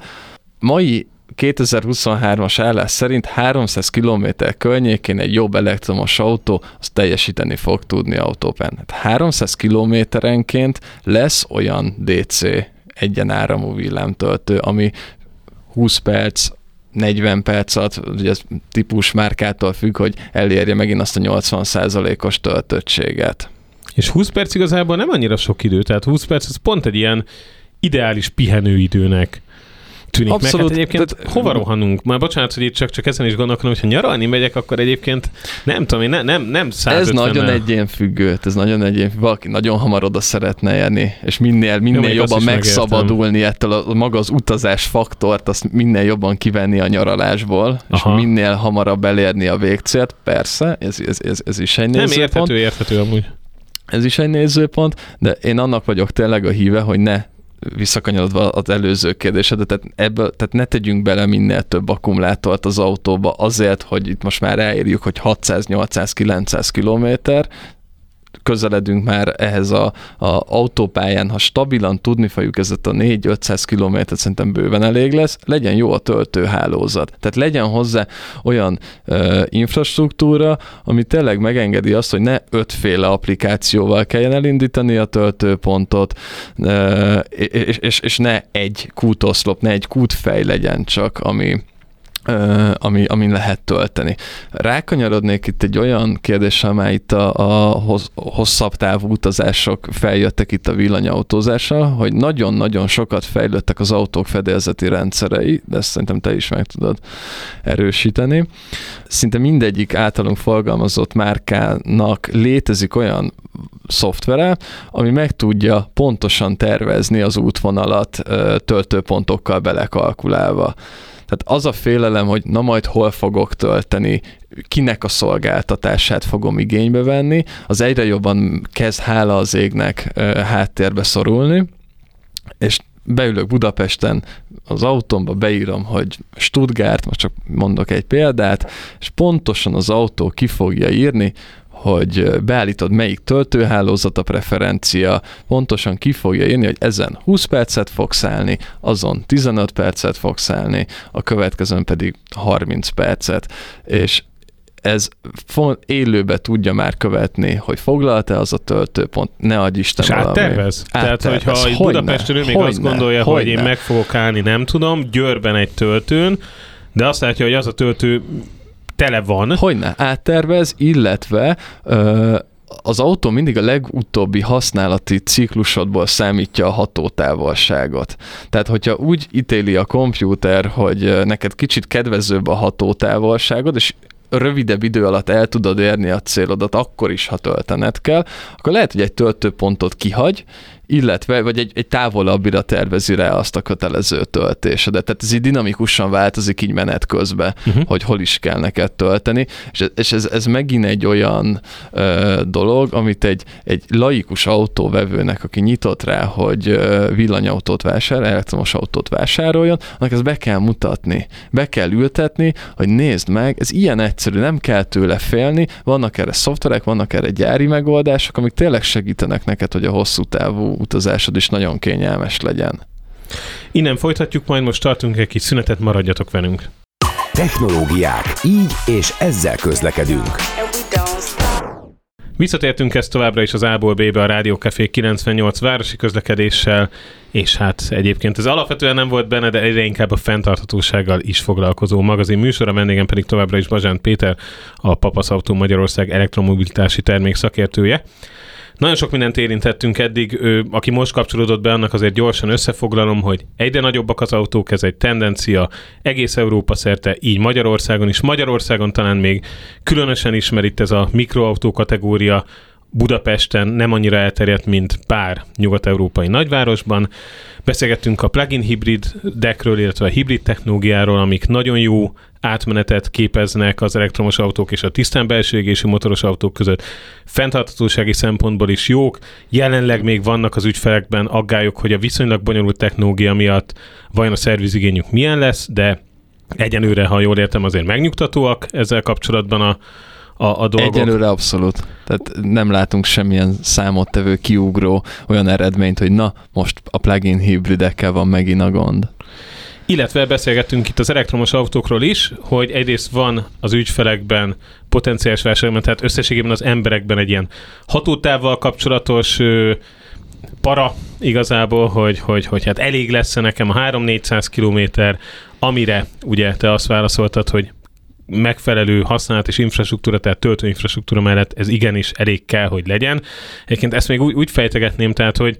mai 2023-as állás szerint 300 km környékén egy jobb elektromos autó az teljesíteni fog tudni autópán. 300 hát kilométerenként lesz olyan DC egyenáramú villámtöltő, ami 20 perc, 40 percet, ugye ez típus márkától függ, hogy elérje megint azt a 80%-os töltöttséget. És 20 perc igazából nem annyira sok idő, tehát 20 perc az pont egy ilyen ideális pihenőidőnek tűnik Abszolút, meg. Hát egyébként tehát, hova rohanunk? Már bocsánat, hogy itt csak, csak ezen is gondolkodom, hogyha nyaralni megyek, akkor egyébként nem tudom, én ne, nem, nem 150 Ez nagyon egyén függő, ez nagyon egyén Valaki nagyon hamar oda szeretne jönni, és minél, minél Jó, jobban megszabadulni ettől a, maga az utazás faktort, azt minél jobban kivenni a nyaralásból, Aha. és minél hamarabb elérni a végcélt. Persze, ez, ez, ez, ez is egy nézőpont. Nem érthető, érthető amúgy. Ez is egy nézőpont, de én annak vagyok tényleg a híve, hogy ne visszakanyarodva az előző kérdésre, tehát, ebből, tehát ne tegyünk bele minél több akkumulátort az autóba azért, hogy itt most már elérjük, hogy 600, 800, 900 kilométer, közeledünk már ehhez a, a autópályán, ha stabilan tudni fogjuk ezt a 4-500 kilométert, szerintem bőven elég lesz, legyen jó a töltőhálózat. Tehát legyen hozzá olyan ö, infrastruktúra, ami tényleg megengedi azt, hogy ne ötféle applikációval kelljen elindítani a töltőpontot, ö, és, és, és ne egy kútoszlop, ne egy kútfej legyen csak, ami, ami, ami lehet tölteni. Rákanyarodnék itt egy olyan kérdéssel, amely itt a, a hosszabb távú utazások feljöttek itt a villanyautózással, hogy nagyon-nagyon sokat fejlődtek az autók fedélzeti rendszerei, de ezt szerintem te is meg tudod erősíteni. Szinte mindegyik általunk forgalmazott márkának létezik olyan szoftvere, ami meg tudja pontosan tervezni az útvonalat töltőpontokkal belekalkulálva. Tehát az a félelem, hogy na majd hol fogok tölteni, kinek a szolgáltatását fogom igénybe venni, az egyre jobban kezd hála az égnek háttérbe szorulni, és beülök Budapesten az autómba, beírom, hogy Stuttgart, most csak mondok egy példát, és pontosan az autó ki fogja írni, hogy beállítod melyik töltőhálózat a preferencia, pontosan ki fogja írni, hogy ezen 20 percet fogsz állni, azon 15 percet fogsz állni, a következőn pedig 30 percet, és ez élőbe tudja már követni, hogy foglalt-e az a töltőpont, ne adj Isten És valami. áttervez? áttervez? Tehát, hogyha hogy Budapesten ő még hogyne, azt gondolja, hogyne. hogy én meg fogok állni, nem tudom, Győrben egy töltőn, de azt látja, hogy az a töltő tele van. Hogyne, áttervez, illetve ö, az autó mindig a legutóbbi használati ciklusodból számítja a hatótávolságot. Tehát, hogyha úgy ítéli a kompjúter, hogy neked kicsit kedvezőbb a hatótávolságod, és rövidebb idő alatt el tudod érni a célodat, akkor is, ha töltened kell, akkor lehet, hogy egy töltőpontot kihagy, illetve, vagy egy, egy távolabbira tervezi rá azt a kötelező töltésedet. Tehát ez így dinamikusan változik így menet közben, uh-huh. hogy hol is kell neked tölteni, és, és ez, ez megint egy olyan ö, dolog, amit egy, egy laikus autóvevőnek, aki nyitott rá, hogy ö, villanyautót vásárol, elektromos autót vásároljon, annak ezt be kell mutatni, be kell ültetni, hogy nézd meg, ez ilyen egyszerű, nem kell tőle félni, vannak erre szoftverek, vannak erre gyári megoldások, amik tényleg segítenek neked, hogy a hosszú távú utazásod is nagyon kényelmes legyen. Innen folytatjuk, majd most tartunk egy kis szünetet, maradjatok velünk. Technológiák, így és ezzel közlekedünk. Visszatértünk ezt továbbra is az A-ból B-be a Rádió Café 98 városi közlekedéssel, és hát egyébként ez alapvetően nem volt benne, de egyre inkább a fenntarthatósággal is foglalkozó magazin műsora, vendégem pedig továbbra is Bazsán Péter, a Papasz Autó Magyarország elektromobilitási termék szakértője. Nagyon sok mindent érintettünk eddig, ő, aki most kapcsolódott be, annak azért gyorsan összefoglalom, hogy egyre nagyobbak az autók, ez egy tendencia, egész Európa szerte, így Magyarországon is. Magyarországon talán még különösen ismer itt ez a mikroautó kategória, Budapesten nem annyira elterjedt, mint pár nyugat-európai nagyvárosban. Beszélgettünk a plug-in hibridekről, illetve a hibrid technológiáról, amik nagyon jó átmenetet képeznek az elektromos autók és a tisztán belső égésű motoros autók között. Fenntarthatósági szempontból is jók. Jelenleg még vannak az ügyfelekben aggályok, hogy a viszonylag bonyolult technológia miatt vajon a szervizigényük milyen lesz, de egyenőre, ha jól értem, azért megnyugtatóak ezzel kapcsolatban a, a, a dolgok. Egyelőre abszolút. Tehát nem látunk semmilyen számottevő, kiugró olyan eredményt, hogy na, most a plug-in hibridekkel van megint a gond. Illetve beszélgettünk itt az elektromos autókról is, hogy egyrészt van az ügyfelekben potenciális vásárlóban, tehát összességében az emberekben egy ilyen hatótávval kapcsolatos para igazából, hogy, hogy, hogy hát elég lesz nekem a 3-400 kilométer, amire ugye te azt válaszoltad, hogy megfelelő használat és infrastruktúra, tehát töltőinfrastruktúra mellett ez igenis elég kell, hogy legyen. Egyébként ezt még úgy, úgy fejtegetném, tehát hogy,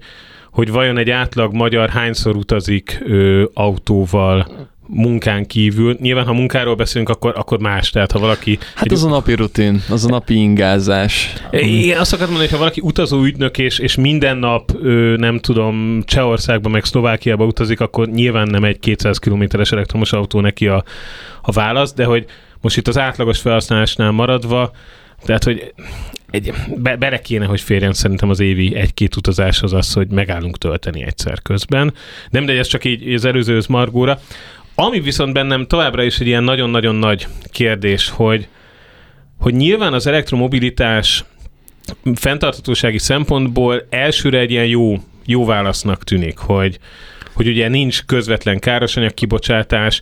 hogy vajon egy átlag magyar hányszor utazik ö, autóval munkán kívül. Nyilván, ha munkáról beszélünk, akkor, akkor más. Tehát, ha valaki... Hát egy... az a napi rutin, az a napi ingázás. Én azt akartam mondani, hogy ha valaki utazó ügynök, és, és minden nap, ö, nem tudom, Csehországba, meg Szlovákiába utazik, akkor nyilván nem egy 200 kilométeres elektromos autó neki a, a válasz, de hogy most itt az átlagos felhasználásnál maradva, tehát, hogy egy, be, bele kéne, hogy férjen szerintem az évi egy-két utazáshoz az, hogy megállunk tölteni egyszer közben. Nem, de ez csak így az előzőhöz Margóra. Ami viszont bennem továbbra is egy ilyen nagyon-nagyon nagy kérdés, hogy, hogy nyilván az elektromobilitás fenntarthatósági szempontból elsőre egy ilyen jó, jó válasznak tűnik, hogy, hogy ugye nincs közvetlen károsanyag kibocsátás,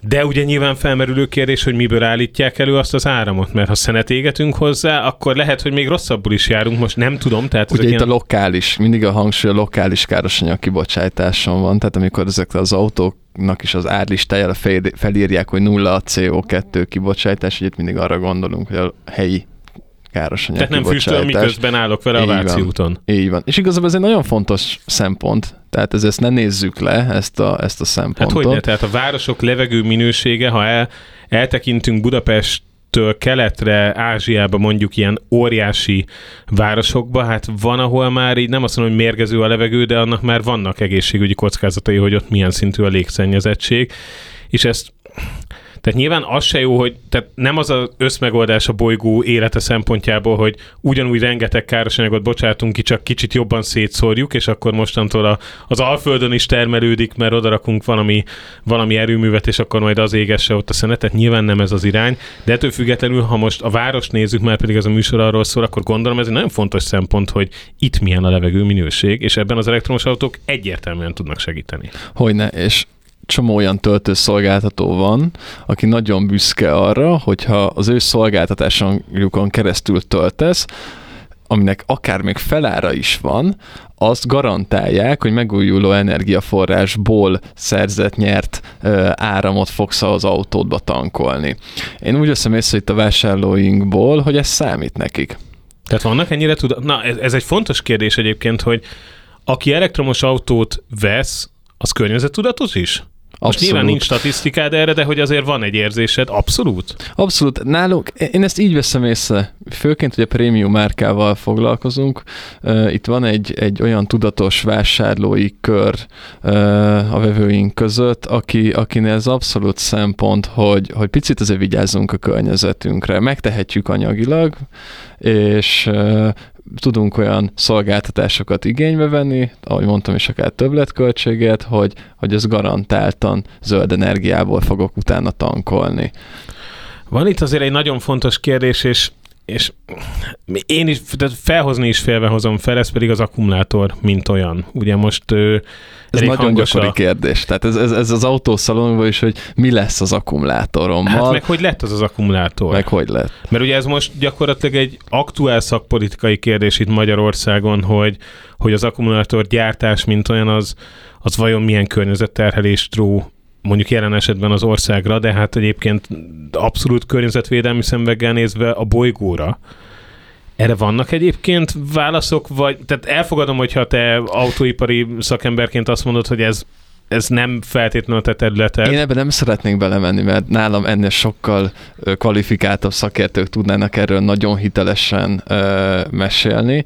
de ugye nyilván felmerülő kérdés, hogy miből állítják elő azt az áramot, mert ha szenet égetünk hozzá, akkor lehet, hogy még rosszabbul is járunk, most nem tudom. Tehát ugye itt ilyen... a lokális, mindig a hangsúly a lokális károsanyag kibocsátáson van, tehát amikor ezek az autók is az árlistájára felírják, hogy nulla a CO2 kibocsátás, hogy itt mindig arra gondolunk, hogy a helyi káros anyag Tehát nem füstöl, miközben állok vele Így a Váci van. úton. Így van. És igazából ez egy nagyon fontos szempont, tehát ez, ezt ne nézzük le, ezt a, ezt a szempontot. Hát hogy Tehát a városok levegő minősége, ha el, eltekintünk Budapest től keletre, Ázsiába mondjuk ilyen óriási városokba, hát van, ahol már így nem azt mondom, hogy mérgező a levegő, de annak már vannak egészségügyi kockázatai, hogy ott milyen szintű a légszennyezettség, és ezt Tehát nyilván az se jó, hogy tehát nem az az összmegoldás a bolygó élete szempontjából, hogy ugyanúgy rengeteg károsanyagot bocsátunk ki, csak kicsit jobban szétszórjuk, és akkor mostantól a, az Alföldön is termelődik, mert odarakunk valami, valami erőművet, és akkor majd az égesse ott a szenet. Tehát nyilván nem ez az irány, de ettől függetlenül, ha most a város nézzük, már pedig ez a műsor arról szól, akkor gondolom ez egy nagyon fontos szempont, hogy itt milyen a levegő minőség, és ebben az elektromos autók egyértelműen tudnak segíteni. Hogyne, és csomó olyan töltőszolgáltató van, aki nagyon büszke arra, hogyha az ő szolgáltatásokon keresztül töltesz, aminek akár még felára is van, azt garantálják, hogy megújuló energiaforrásból szerzett, nyert ö, áramot fogsz az autódba tankolni. Én úgy veszem észre itt a vásárlóinkból, hogy ez számít nekik. Tehát vannak ennyire tud... Na, ez, ez egy fontos kérdés egyébként, hogy aki elektromos autót vesz, az környezettudatos is? Most Abszolút. nyilván nincs statisztikád erre, de hogy azért van egy érzésed, abszolút. Abszolút. Nálunk, én ezt így veszem észre, főként, hogy a prémium márkával foglalkozunk. Itt van egy, egy olyan tudatos vásárlói kör a vevőink között, aki, akinél ez abszolút szempont, hogy, hogy picit azért vigyázzunk a környezetünkre. Megtehetjük anyagilag, és tudunk olyan szolgáltatásokat igénybe venni, ahogy mondtam is, akár többletköltséget, hogy, hogy ez garantáltan zöld energiából fogok utána tankolni. Van itt azért egy nagyon fontos kérdés, és és én is tehát felhozni is félve hozom fel, ez pedig az akkumulátor, mint olyan. Ugye most ez nagyon hangos gyakori a... kérdés. Tehát ez, ez, ez az autószalonban is, hogy mi lesz az akkumulátorommal. Hát meg hogy lett az az akkumulátor? Meg hogy lett. Mert ugye ez most gyakorlatilag egy aktuál szakpolitikai kérdés itt Magyarországon, hogy, hogy az akkumulátor gyártás, mint olyan, az, az vajon milyen környezetterhelést ró mondjuk jelen esetben az országra, de hát egyébként abszolút környezetvédelmi szemveggel nézve a bolygóra. Erre vannak egyébként válaszok, vagy tehát elfogadom, hogyha te autóipari szakemberként azt mondod, hogy ez ez nem feltétlenül a te területed. Én ebben nem szeretnék belemenni, mert nálam ennél sokkal kvalifikáltabb szakértők tudnának erről nagyon hitelesen ö, mesélni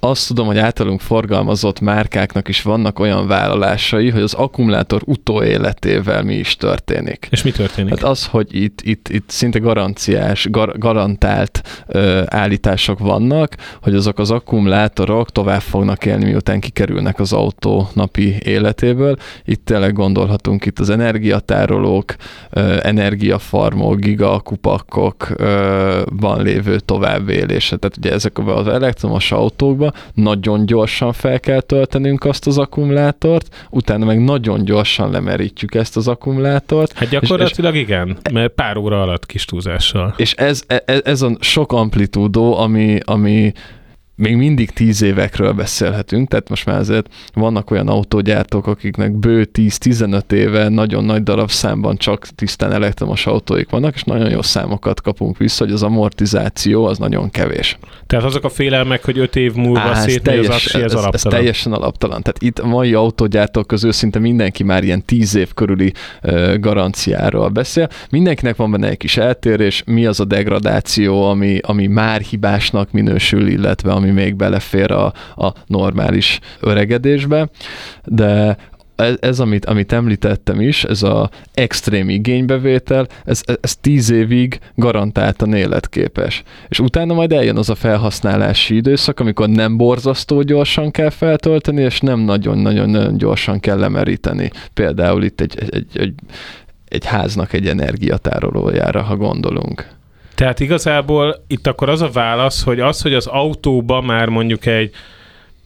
azt tudom, hogy általunk forgalmazott márkáknak is vannak olyan vállalásai, hogy az akkumulátor utóéletével mi is történik. És mi történik? Hát az, hogy itt, itt, itt szinte garanciás, gar, garantált ö, állítások vannak, hogy azok az akkumulátorok tovább fognak élni, miután kikerülnek az autó napi életéből. Itt tényleg gondolhatunk itt az energiatárolók, ö, energiafarmok, gigakupakok ö, van lévő továbbélése. Tehát ugye ezek az elektromos autókban nagyon gyorsan fel kell töltenünk azt az akkumulátort, utána meg nagyon gyorsan lemerítjük ezt az akkumulátort. Hát gyakorlatilag és, igen, mert pár óra alatt kis túlzással. És ez, ez, ez a sok amplitúdó, ami, ami még mindig tíz évekről beszélhetünk, tehát most már azért vannak olyan autógyártók, akiknek bő 10-15 éve nagyon nagy darab számban csak tisztán elektromos autóik vannak, és nagyon jó számokat kapunk vissza, hogy az amortizáció az nagyon kevés. Tehát azok a félelmek, hogy 5 év múlva szétmegy az aksi, ez, ez, alaptalan. Ez teljesen alaptalan. Tehát itt a mai autógyártók közül szinte mindenki már ilyen 10 év körüli uh, garanciáról beszél. Mindenkinek van benne egy kis eltérés, mi az a degradáció, ami, ami már hibásnak minősül, illetve ami még belefér a, a normális öregedésbe, de ez, ez amit, amit említettem is, ez a extrém igénybevétel, ez, ez tíz évig garantáltan életképes. És utána majd eljön az a felhasználási időszak, amikor nem borzasztó gyorsan kell feltölteni, és nem nagyon-nagyon gyorsan kell lemeríteni. Például itt egy, egy, egy, egy háznak egy energiatárolójára, ha gondolunk. Tehát igazából itt akkor az a válasz, hogy az, hogy az autóba már mondjuk egy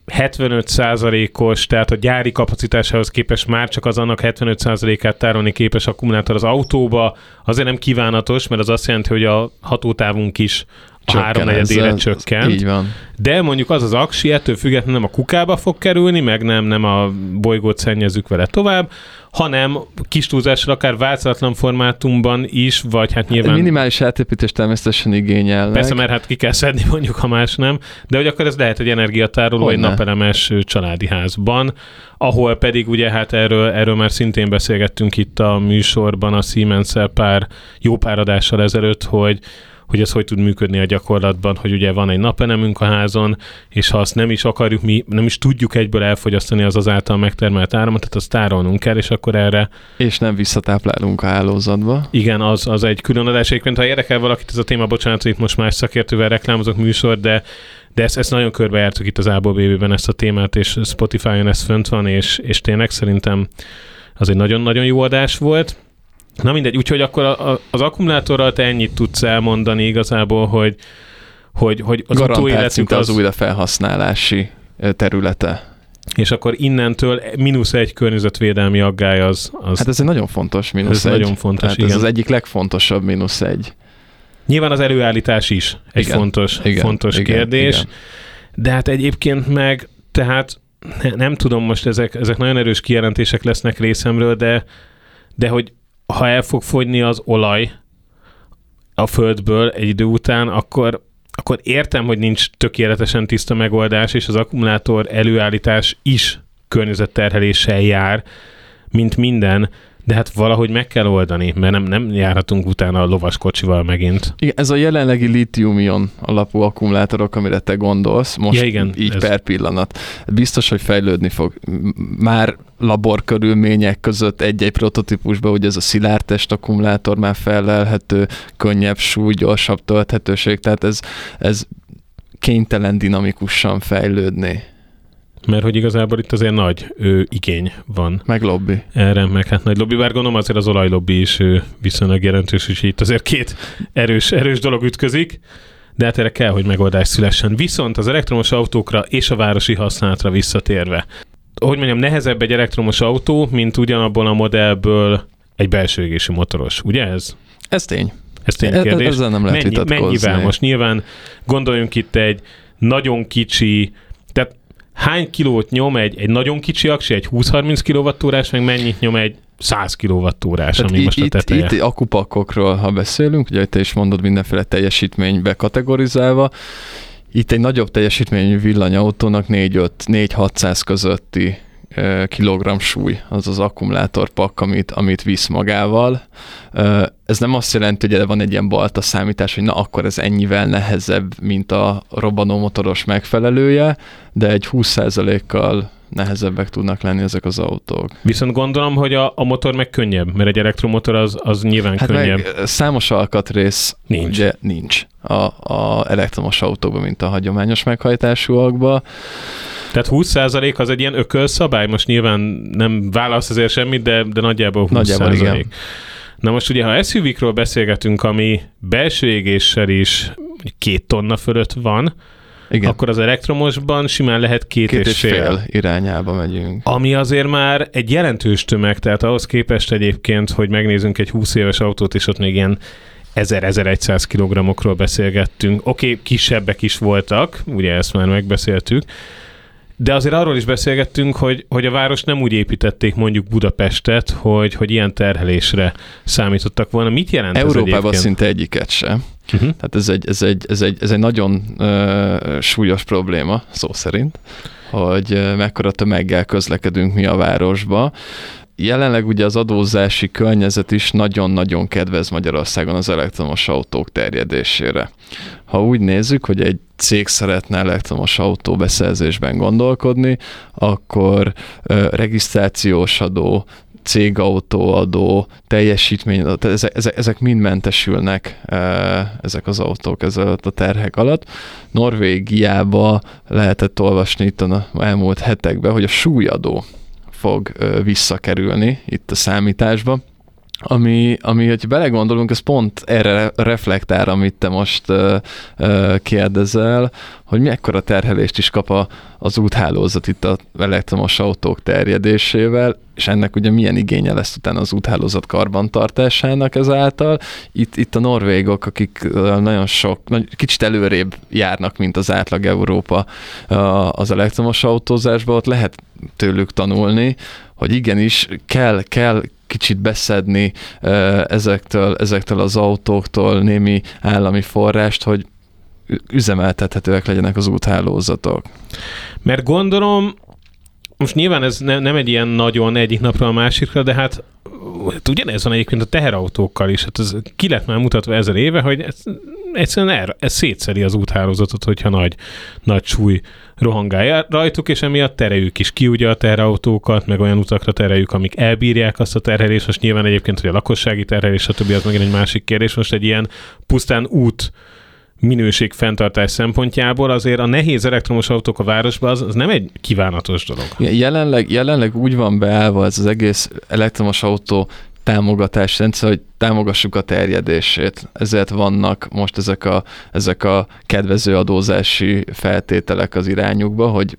75%-os, tehát a gyári kapacitásához képest már csak az annak 75%-át tárolni képes akkumulátor az autóba, azért nem kívánatos, mert az azt jelenti, hogy a hatótávunk is a háromnegyedére csökkent. Így van. De mondjuk az az aksi ettől függetlenül nem a kukába fog kerülni, meg nem, nem a bolygót szennyezzük vele tovább, hanem kis túlzásra akár változatlan formátumban is, vagy hát nyilván... Minimális átépítést természetesen igényelnek. Persze, mert hát ki kell szedni mondjuk, ha más nem, de hogy akkor ez lehet egy energiatároló egy napelemes családi házban, ahol pedig ugye hát erről, erről már szintén beszélgettünk itt a műsorban a siemens pár jó pár adással ezelőtt, hogy hogy ez hogy tud működni a gyakorlatban, hogy ugye van egy napelemünk a házon, és ha azt nem is akarjuk, mi nem is tudjuk egyből elfogyasztani az azáltal megtermelt áramot, tehát azt tárolnunk kell, és akkor erre... És nem visszatáplálunk a hálózatba. Igen, az, az egy külön adás. Egyébként, ha érdekel valakit ez a téma, bocsánat, hogy itt most más szakértővel reklámozok műsor, de de ezt, ezt nagyon körbejártuk itt az Ából BB-ben ezt a témát, és Spotify-on ez fönt van, és, és tényleg szerintem az egy nagyon-nagyon jó adás volt. Na mindegy, úgyhogy akkor a, a, az akkumulátorral te ennyit tudsz elmondani igazából, hogy, hogy, hogy az utóéletük az... az újra felhasználási területe. És akkor innentől mínusz egy környezetvédelmi aggály az, az... Hát ez egy nagyon fontos mínusz ez egy. nagyon fontos, hát igen. Ez az egyik legfontosabb mínusz egy. Nyilván az előállítás is egy igen, fontos, igen, fontos igen, kérdés, igen. de hát egyébként meg, tehát nem tudom most, ezek, ezek nagyon erős kijelentések lesznek részemről, de, de hogy ha el fog fogyni az olaj a földből egy idő után, akkor, akkor értem, hogy nincs tökéletesen tiszta megoldás, és az akkumulátor előállítás is környezetterheléssel jár, mint minden, de hát valahogy meg kell oldani, mert nem, nem járhatunk utána a lovas kocsival megint. Igen, ez a jelenlegi litium-ion alapú akkumulátorok, amire te gondolsz, most ja, igen, így ez... per pillanat. Biztos, hogy fejlődni fog. Már laborkörülmények között egy-egy prototípusban, hogy ez a szilárdtest akkumulátor már felelhető, könnyebb súly, gyorsabb tölthetőség, tehát ez, ez kénytelen dinamikusan fejlődni. Mert hogy igazából itt azért nagy ő, igény van. Meg lobby. Erre, meg hát nagy lobby, bár gondolom azért az olajlobby is ő, viszonylag jelentős, és itt azért két erős, erős dolog ütközik, de hát erre kell, hogy megoldás szülessen. Viszont az elektromos autókra és a városi használatra visszatérve, hogy mondjam, nehezebb egy elektromos autó, mint ugyanabból a modellből egy belső égési motoros, ugye ez? Ez tény. Ez tény kérdés. Ezzel nem lehet Mennyi, Mennyivel most? Nyilván gondoljunk itt egy nagyon kicsi, hány kilót nyom egy, egy nagyon kicsi aksi, egy 20-30 kWh, meg mennyit nyom egy 100 kWh, ami itt, most a teteje. Itt, itt akupakokról, ha beszélünk, ugye te is mondod mindenféle teljesítménybe kategorizálva, itt egy nagyobb teljesítményű villanyautónak 4-5-600 közötti kilogramm súly, az az akkumulátorpak, amit, amit visz magával. Ez nem azt jelenti, hogy van egy ilyen balta számítás, hogy na akkor ez ennyivel nehezebb, mint a robbanómotoros megfelelője, de egy 20%-kal nehezebbek tudnak lenni ezek az autók. Viszont gondolom, hogy a, a motor meg könnyebb, mert egy elektromotor az, az nyilván hát könnyebb. Meg számos alkatrész nincs, ugye, nincs a, a elektromos autókban, mint a hagyományos meghajtásúakban. Tehát 20% az egy ilyen ökölszabály? Most nyilván nem válasz azért semmit, de, de nagyjából 20%. Nagyjából igen. Na most ugye, ha SUV-król beszélgetünk, ami belső égéssel is két tonna fölött van, igen. akkor az elektromosban simán lehet két, két és, és fél. fél irányába megyünk. Ami azért már egy jelentős tömeg, tehát ahhoz képest egyébként, hogy megnézzünk egy 20 éves autót, és ott még ilyen 1000-1100 kg-okról beszélgettünk. Oké, okay, kisebbek is voltak, ugye ezt már megbeszéltük, de azért arról is beszélgettünk, hogy, hogy a város nem úgy építették mondjuk Budapestet, hogy, hogy ilyen terhelésre számítottak volna. Mit jelent Európában ez szinte egyiket sem. Uh-huh. Tehát ez egy, ez egy, ez egy, ez egy nagyon uh, súlyos probléma, szó szerint, hogy uh, mekkora tömeggel közlekedünk mi a városba jelenleg ugye az adózási környezet is nagyon-nagyon kedvez Magyarországon az elektromos autók terjedésére. Ha úgy nézzük, hogy egy cég szeretne elektromos autó beszerzésben gondolkodni, akkor ö, regisztrációs adó, cégautóadó, teljesítmény, ezek, ezek, mind mentesülnek ezek az autók ezzel a terhek alatt. Norvégiába lehetett olvasni itt a elmúlt hetekben, hogy a súlyadó fog visszakerülni itt a számításba, ami, ami, hogy belegondolunk, ez pont erre reflektál, amit te most uh, uh, kérdezel, hogy mekkora terhelést is kap a, az úthálózat itt az elektromos autók terjedésével, és ennek ugye milyen igénye lesz utána az úthálózat karbantartásának ezáltal. Itt, itt a norvégok, akik nagyon sok, kicsit előrébb járnak, mint az átlag Európa az elektromos autózásban, ott lehet tőlük tanulni, hogy igenis kell, kell kicsit beszedni ezektől, ezektől az autóktól némi állami forrást, hogy üzemeltethetőek legyenek az úthálózatok. Mert gondolom, most nyilván ez ne, nem egy ilyen nagyon egyik napról a másikra, de hát, hát ugyanez van egyébként a teherautókkal is. Hát ez ki lett már mutatva ezer éve, hogy ez egyszerűen er, ez szétszeri az úthálózatot, hogyha nagy, nagy súly rohangál rajtuk, és emiatt tereljük is ki ugye a terautókat, meg olyan utakra tereljük, amik elbírják azt a terhelést. Most nyilván egyébként, hogy a lakossági terhelés, stb. az megint egy másik kérdés. Most egy ilyen pusztán út minőség fenntartás szempontjából azért a nehéz elektromos autók a városban az, az nem egy kívánatos dolog. Jelenleg, jelenleg úgy van beállva ez az egész elektromos autó támogatás rendszer, hogy támogassuk a terjedését. Ezért vannak most ezek a, ezek a kedvező adózási feltételek az irányukba, hogy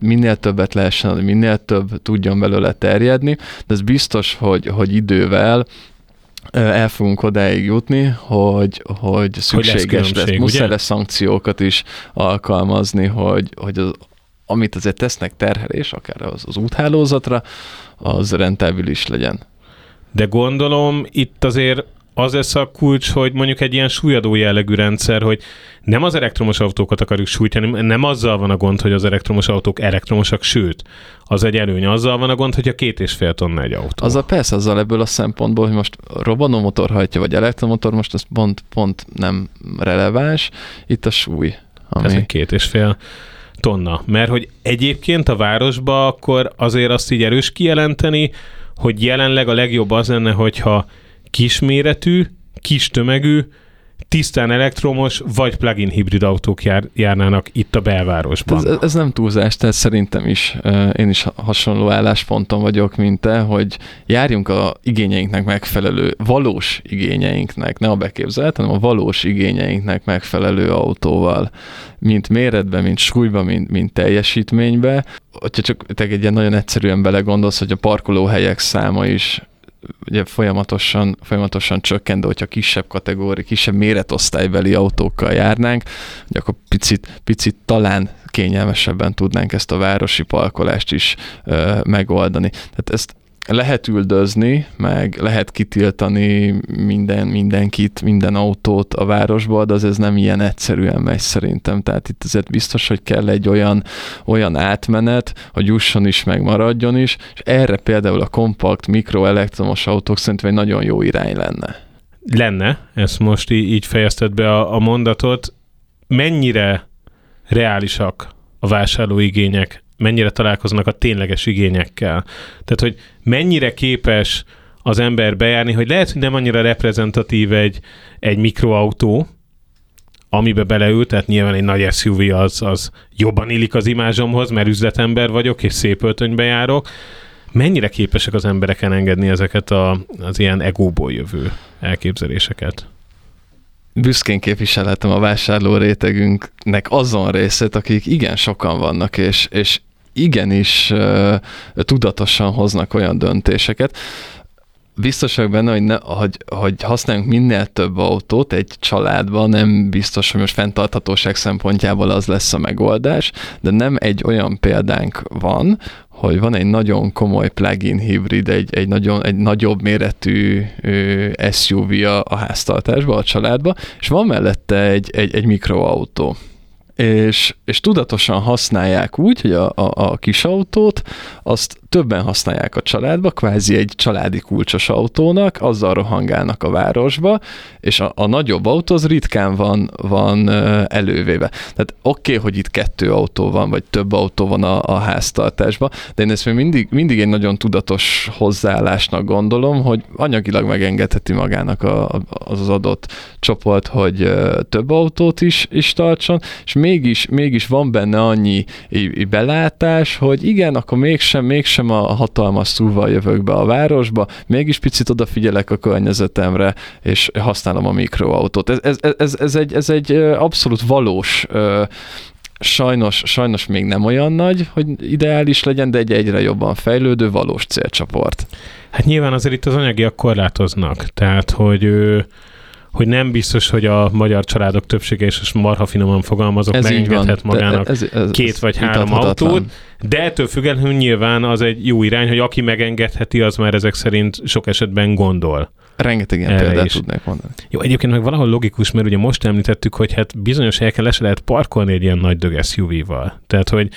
minél többet lehessen, minél több tudjon belőle terjedni, de ez biztos, hogy, hogy idővel el fogunk odáig jutni, hogy, hogy szükséges hogy lesz. lesz. Muszáj lesz szankciókat is alkalmazni, hogy, hogy az, amit azért tesznek terhelés, akár az, az úthálózatra, az rentábilis legyen. De gondolom itt azért az lesz a kulcs, hogy mondjuk egy ilyen súlyadó jellegű rendszer, hogy nem az elektromos autókat akarjuk sújtani, nem azzal van a gond, hogy az elektromos autók elektromosak, sőt, az egy előny, azzal van a gond, hogy a két és fél tonna egy autó. Az a persze, azzal ebből a szempontból, hogy most robbanó motor hajtja, vagy elektromotor, most ez pont, pont nem releváns, itt a súly. Ami... Ez egy két és fél tonna. Mert hogy egyébként a városba akkor azért azt így erős kijelenteni, hogy jelenleg a legjobb az lenne, hogyha kisméretű, kis tömegű, tisztán elektromos vagy plug-in hibrid autók jár, járnának itt a belvárosban. Ez, ez nem túlzás, tehát szerintem is én is hasonló állásponton vagyok, mint te, hogy járjunk a igényeinknek megfelelő, valós igényeinknek, ne a beképzelt, hanem a valós igényeinknek megfelelő autóval, mint méretben, mint súlyban, mint, mint teljesítménybe. Hogyha csak te egy ilyen nagyon egyszerűen belegondolsz, hogy a parkolóhelyek száma is ugye folyamatosan, folyamatosan csökken, de hogyha kisebb kategóri, kisebb méretosztálybeli autókkal járnánk, ugye akkor picit, picit talán kényelmesebben tudnánk ezt a városi parkolást is ö, megoldani. Tehát ezt lehet üldözni, meg lehet kitiltani minden, mindenkit, minden autót a városból, de ez nem ilyen egyszerűen megy szerintem. Tehát itt azért biztos, hogy kell egy olyan, olyan átmenet, hogy jusson is, meg maradjon is, és erre például a kompakt, mikroelektromos autók szerintem egy nagyon jó irány lenne. Lenne, ezt most így, így fejezted be a, a mondatot. Mennyire reálisak a vásárlóigények mennyire találkoznak a tényleges igényekkel. Tehát, hogy mennyire képes az ember bejárni, hogy lehet, hogy nem annyira reprezentatív egy, egy mikroautó, amibe beleül, tehát nyilván egy nagy SUV az, az jobban illik az imázsomhoz, mert üzletember vagyok, és szép öltönybe járok. Mennyire képesek az emberek elengedni ezeket a, az ilyen egóból jövő elképzeléseket? büszkén képviselhetem a vásárló rétegünknek azon részét, akik igen sokan vannak, és, és igenis uh, tudatosan hoznak olyan döntéseket, biztos vagyok benne, hogy, ne, hogy, hogy használjunk minél több autót egy családban, nem biztos, hogy most fenntarthatóság szempontjából az lesz a megoldás, de nem egy olyan példánk van, hogy van egy nagyon komoly plug-in hibrid, egy, egy, nagyon, egy nagyobb méretű SUV a, háztartásba, a családba, és van mellette egy, egy, egy mikroautó és, és tudatosan használják úgy, hogy a, a, a kis autót azt többen használják a családba, kvázi egy családi kulcsos autónak, azzal rohangálnak a városba, és a, a nagyobb autó az ritkán van, van elővéve. Tehát oké, okay, hogy itt kettő autó van, vagy több autó van a, a háztartásban, de én ezt még mindig, mindig egy nagyon tudatos hozzáállásnak gondolom, hogy anyagilag megengedheti magának a, az, az adott csoport, hogy több autót is, is tartson, és mégis, mégis van benne annyi belátás, hogy igen, akkor mégsem, mégsem sem a hatalmas szúval jövök be a városba, mégis picit odafigyelek a környezetemre, és használom a mikroautót. Ez, ez, ez, ez, egy, ez egy abszolút valós sajnos, sajnos még nem olyan nagy, hogy ideális legyen, de egy egyre jobban fejlődő valós célcsoport. Hát nyilván azért itt az anyagiak korlátoznak, tehát hogy hogy nem biztos, hogy a magyar családok többsége, és most marha finoman fogalmazok, ez megengedhet magának ez, ez, ez, két vagy három autót, de ettől függetlenül nyilván az egy jó irány, hogy aki megengedheti, az már ezek szerint sok esetben gondol. Rengeteg ilyen példát is. tudnék mondani. Jó, egyébként meg valahol logikus, mert ugye most említettük, hogy hát bizonyos helyeken le se lehet parkolni egy ilyen nagy dög SUV-val. Tehát, hogy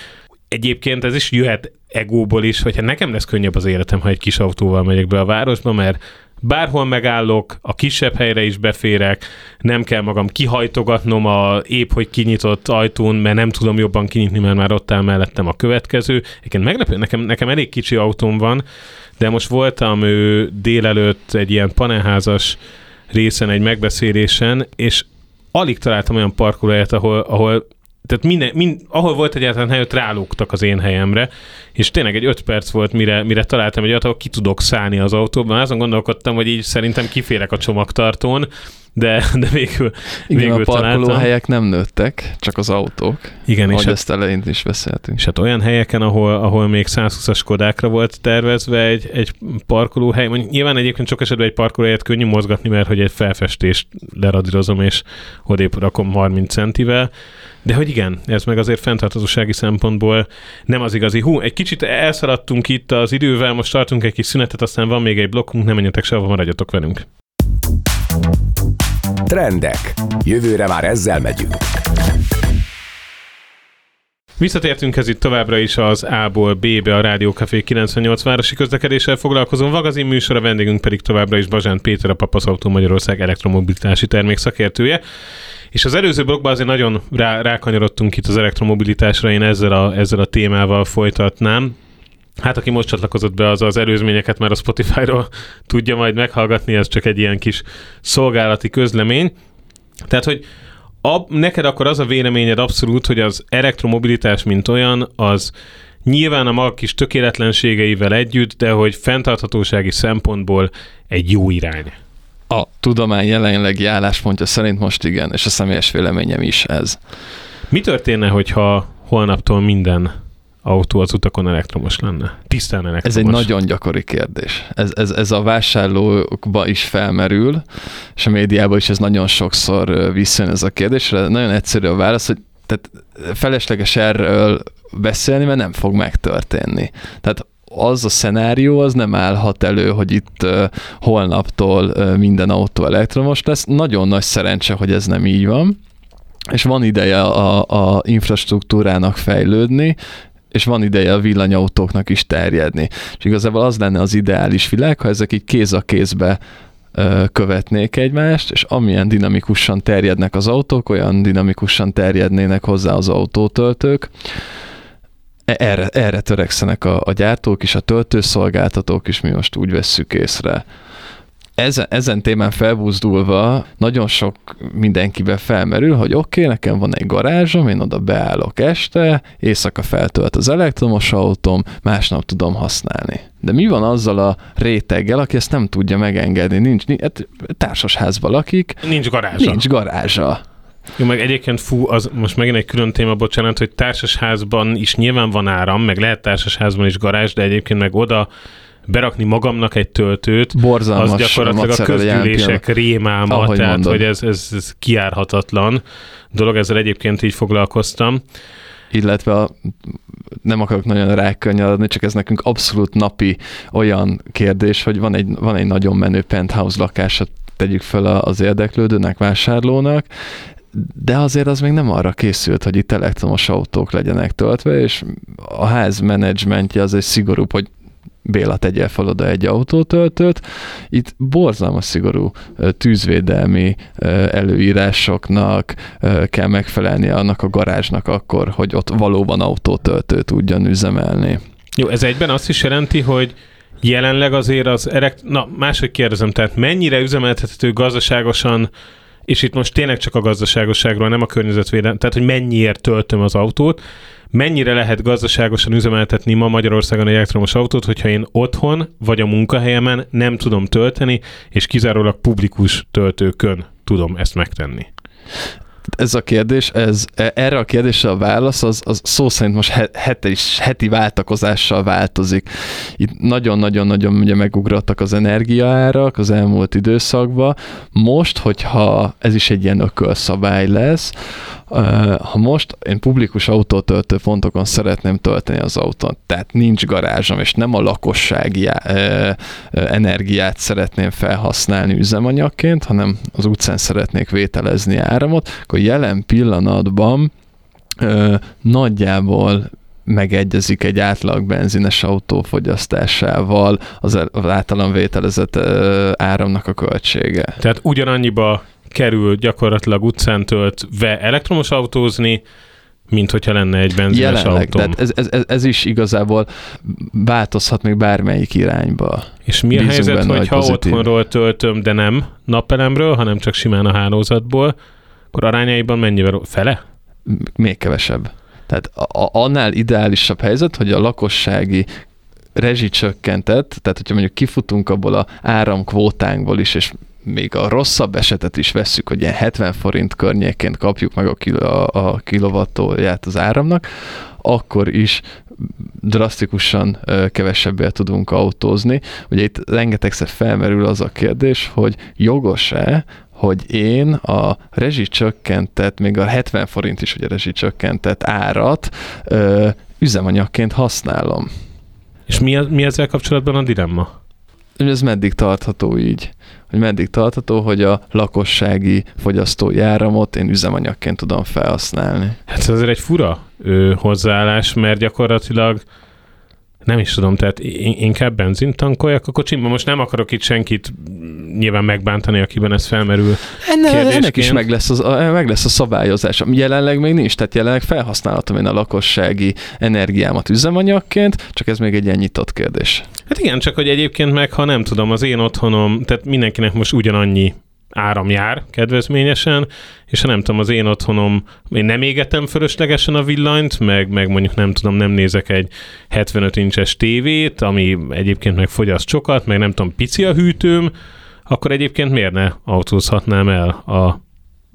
egyébként ez is jöhet egóból is, hogy hát nekem lesz könnyebb az életem, ha egy kis autóval megyek be a városba, mert bárhol megállok, a kisebb helyre is beférek, nem kell magam kihajtogatnom a épp, hogy kinyitott ajtón, mert nem tudom jobban kinyitni, mert már ott áll mellettem a következő. Egyébként meglepő, nekem, nekem elég kicsi autóm van, de most voltam ő délelőtt egy ilyen panelházas részen, egy megbeszélésen, és alig találtam olyan parkolóhelyet, ahol, ahol tehát minden, mind, ahol volt egyáltalán hely, ott rálógtak az én helyemre, és tényleg egy öt perc volt, mire, mire találtam egy olyat, ahol ki tudok szállni az autóban. Azon gondolkodtam, hogy így szerintem kiférek a csomagtartón, de, de végül, Igen, végül a parkolóhelyek nem nőttek, csak az autók. Igen, és hát, ezt elején is beszéltünk. és hát olyan helyeken, ahol, ahol még 120-as kodákra volt tervezve egy, egy parkolóhely, mondjuk nyilván egyébként sok esetben egy parkolóhelyet könnyű mozgatni, mert hogy egy felfestést leradírozom, és odébb rakom 30 centivel, de hogy igen, ez meg azért fenntarthatósági szempontból nem az igazi. Hú, egy kicsit elszaladtunk itt az idővel, most tartunk egy kis szünetet, aztán van még egy blokkunk, nem menjetek sehova, maradjatok velünk. Trendek. Jövőre már ezzel megyünk. Visszatértünk ez itt továbbra is az A-ból B-be a Rádió Café 98 városi közlekedéssel foglalkozó magazin műsor, a vendégünk pedig továbbra is Bazsán Péter, a Papaszautó Magyarország elektromobilitási termék szakértője. És az előző blogban azért nagyon rá, rákanyarodtunk itt az elektromobilitásra, én ezzel a, ezzel a témával folytatnám. Hát aki most csatlakozott be, az az előzményeket már a Spotify-ról tudja majd meghallgatni, ez csak egy ilyen kis szolgálati közlemény. Tehát, hogy ab, neked akkor az a véleményed abszolút, hogy az elektromobilitás, mint olyan, az nyilván a maga kis tökéletlenségeivel együtt, de hogy fenntarthatósági szempontból egy jó irány. A tudomány jelenlegi álláspontja szerint most igen, és a személyes véleményem is ez. Mi történne, hogyha holnaptól minden autó az utakon elektromos lenne? Tisztán elektromos. Ez egy nagyon gyakori kérdés. Ez, ez, ez a vásárlókba is felmerül, és a médiában is ez nagyon sokszor visszajön ez a kérdés. Nagyon egyszerű a válasz, hogy tehát felesleges erről beszélni, mert nem fog megtörténni. Tehát az a szenárió az nem állhat elő, hogy itt holnaptól minden autó elektromos lesz. Nagyon nagy szerencse, hogy ez nem így van és van ideje a, a infrastruktúrának fejlődni, és van ideje a villanyautóknak is terjedni. És igazából az lenne az ideális világ, ha ezek így kéz a kézbe követnék egymást, és amilyen dinamikusan terjednek az autók, olyan dinamikusan terjednének hozzá az autótöltők. E, erre, erre törekszenek a, a gyártók is, a töltőszolgáltatók is, mi most úgy vesszük észre ezen, ezen témán felbuzdulva nagyon sok mindenkibe felmerül, hogy oké, okay, nekem van egy garázsom, én oda beállok este, éjszaka feltölt az elektromos autóm, másnap tudom használni. De mi van azzal a réteggel, aki ezt nem tudja megengedni? Nincs, hát társasházban lakik. Nincs garázsa. Nincs garázsa. Jó, meg egyébként fú, az most megint egy külön téma, bocsánat, hogy társasházban is nyilván van áram, meg lehet társasházban is garázs, de egyébként meg oda berakni magamnak egy töltőt, Borzalmas az gyakorlatilag a közgyűlések rémálma, Ahogy tehát mondod. hogy ez, ez, ez kiárhatatlan dolog, ezzel egyébként így foglalkoztam. Illetve a, nem akarok nagyon rákanyarodni, csak ez nekünk abszolút napi olyan kérdés, hogy van egy, van egy nagyon menő penthouse lakása, tegyük fel az érdeklődőnek, vásárlónak, de azért az még nem arra készült, hogy itt elektromos autók legyenek töltve, és a ház menedzsmentje az egy szigorúbb, hogy Béla tegyél fel oda egy autótöltőt. Itt borzalmas szigorú tűzvédelmi előírásoknak kell megfelelni annak a garázsnak akkor, hogy ott valóban autótöltő tudjon üzemelni. Jó, ez egyben azt is jelenti, hogy jelenleg azért az erek... Na, máshogy kérdezem, tehát mennyire üzemeltethető gazdaságosan és itt most tényleg csak a gazdaságosságról, nem a környezetvédelem, tehát hogy mennyiért töltöm az autót, mennyire lehet gazdaságosan üzemeltetni ma Magyarországon egy elektromos autót, hogyha én otthon vagy a munkahelyemen nem tudom tölteni, és kizárólag publikus töltőkön tudom ezt megtenni ez a kérdés, ez, e, erre a kérdésre a válasz az, az szó szerint most heti, heti váltakozással változik. Itt nagyon-nagyon-nagyon ugye megugrottak az energiaárak az elmúlt időszakban. Most, hogyha ez is egy ilyen ökölszabály lesz, ha most én publikus autótöltő pontokon szeretném tölteni az autót, tehát nincs garázsom, és nem a lakossági energiát szeretném felhasználni üzemanyagként, hanem az utcán szeretnék vételezni áramot, akkor jelen pillanatban nagyjából megegyezik egy átlag benzines autó fogyasztásával az, általam vételezett áramnak a költsége. Tehát ugyanannyiba kerül gyakorlatilag utcán töltve elektromos autózni, mint hogyha lenne egy benzines Jelenleg, autó. tehát ez, ez, ez, is igazából változhat még bármelyik irányba. És mi a Bízunk helyzet, benne, hogyha hogy pozitív. otthonról töltöm, de nem napelemről, hanem csak simán a hálózatból, akkor arányaiban mennyivel fele? Még kevesebb. Tehát a, a, annál ideálisabb helyzet, hogy a lakossági rezsicsökkentett, tehát hogyha mondjuk kifutunk abból a áramkvótánkból is, és még a rosszabb esetet is vesszük, hogy ilyen 70 forint környékén kapjuk meg a, kil- a, kilovattóját az áramnak, akkor is drasztikusan kevesebbé tudunk autózni. Ugye itt rengetegszer felmerül az a kérdés, hogy jogos-e, hogy én a rezsicsökkentett, még a 70 forint is ugye rezsicsökkentett árat ö, üzemanyagként használom. És mi, mi ezzel kapcsolatban a dilemma? Hogy ez meddig tartható így? Hogy meddig tartható, hogy a lakossági fogyasztói áramot én üzemanyagként tudom felhasználni. Hát ez azért egy fura ő, hozzáállás, mert gyakorlatilag nem is tudom, tehát inkább benzint tankoljak a kocsimban. Most nem akarok itt senkit nyilván megbántani, akiben ez felmerül. Enne, ennek is meg lesz, az, meg lesz a szabályozás. Jelenleg még nincs, tehát jelenleg felhasználhatom én a lakossági energiámat üzemanyagként, csak ez még egy ilyen nyitott kérdés. Hát igen, csak hogy egyébként meg, ha nem tudom, az én otthonom, tehát mindenkinek most ugyanannyi áram jár kedvezményesen, és ha nem tudom, az én otthonom, én nem égetem fölöslegesen a villanyt, meg, meg mondjuk nem tudom, nem nézek egy 75 incses tévét, ami egyébként meg fogyaszt sokat, meg nem tudom, pici a hűtőm, akkor egyébként miért ne autózhatnám el a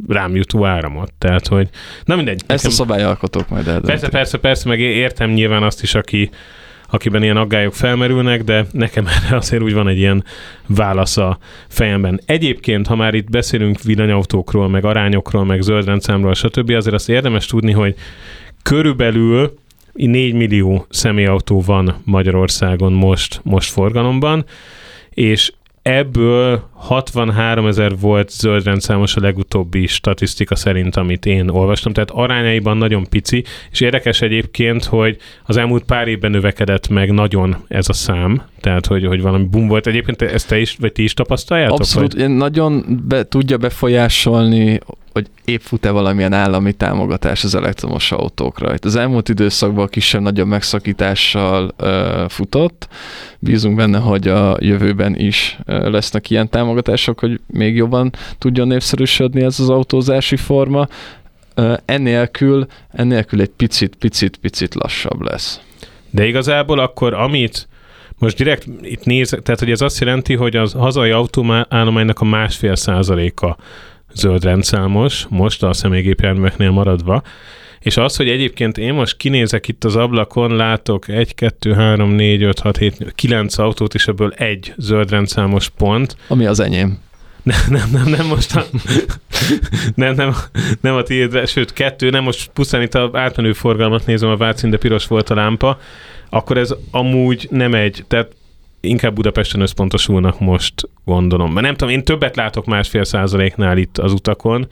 rám jutó áramot. Tehát, hogy na mindegy. Ezt nekem... a szabályalkotók majd eldöntik. Persze, persze, persze, meg értem nyilván azt is, aki, akiben ilyen aggályok felmerülnek, de nekem erre azért úgy van egy ilyen válasz a fejemben. Egyébként, ha már itt beszélünk villanyautókról, meg arányokról, meg zöldrendszámról, stb., azért azt érdemes tudni, hogy körülbelül 4 millió személyautó van Magyarországon most, most forgalomban, és ebből 63 ezer volt zöldrendszámos a legutóbbi statisztika szerint, amit én olvastam, tehát arányaiban nagyon pici, és érdekes egyébként, hogy az elmúlt pár évben növekedett meg nagyon ez a szám, tehát hogy, hogy valami boom volt. Egyébként ezt te is, vagy ti is tapasztaljátok? Abszolút, vagy? nagyon be, tudja befolyásolni hogy épp fut-e valamilyen állami támogatás az elektromos autókra. Itt az elmúlt időszakban kisebb-nagyobb megszakítással ö, futott. Bízunk benne, hogy a jövőben is ö, lesznek ilyen támogatások, hogy még jobban tudjon népszerűsödni ez az autózási forma. Ö, ennélkül, ennélkül egy picit, picit, picit lassabb lesz. De igazából akkor amit most direkt itt néz, tehát hogy ez azt jelenti, hogy az hazai autóállománynak a másfél százaléka zöld rendszámos, most a személygépjárműveknél maradva, és az, hogy egyébként én most kinézek itt az ablakon, látok 1, 2, 3, 4, 5, 6, 7, 9 autót, és ebből egy zöld rendszámos pont. Ami az enyém. Nem, nem, nem, nem most a, nem, nem, nem a tiédre, sőt kettő, nem most pusztán itt a átmenő forgalmat nézem, a Vácin, de piros volt a lámpa, akkor ez amúgy nem egy, tehát inkább Budapesten összpontosulnak most, gondolom. Mert nem tudom, én többet látok másfél százaléknál itt az utakon,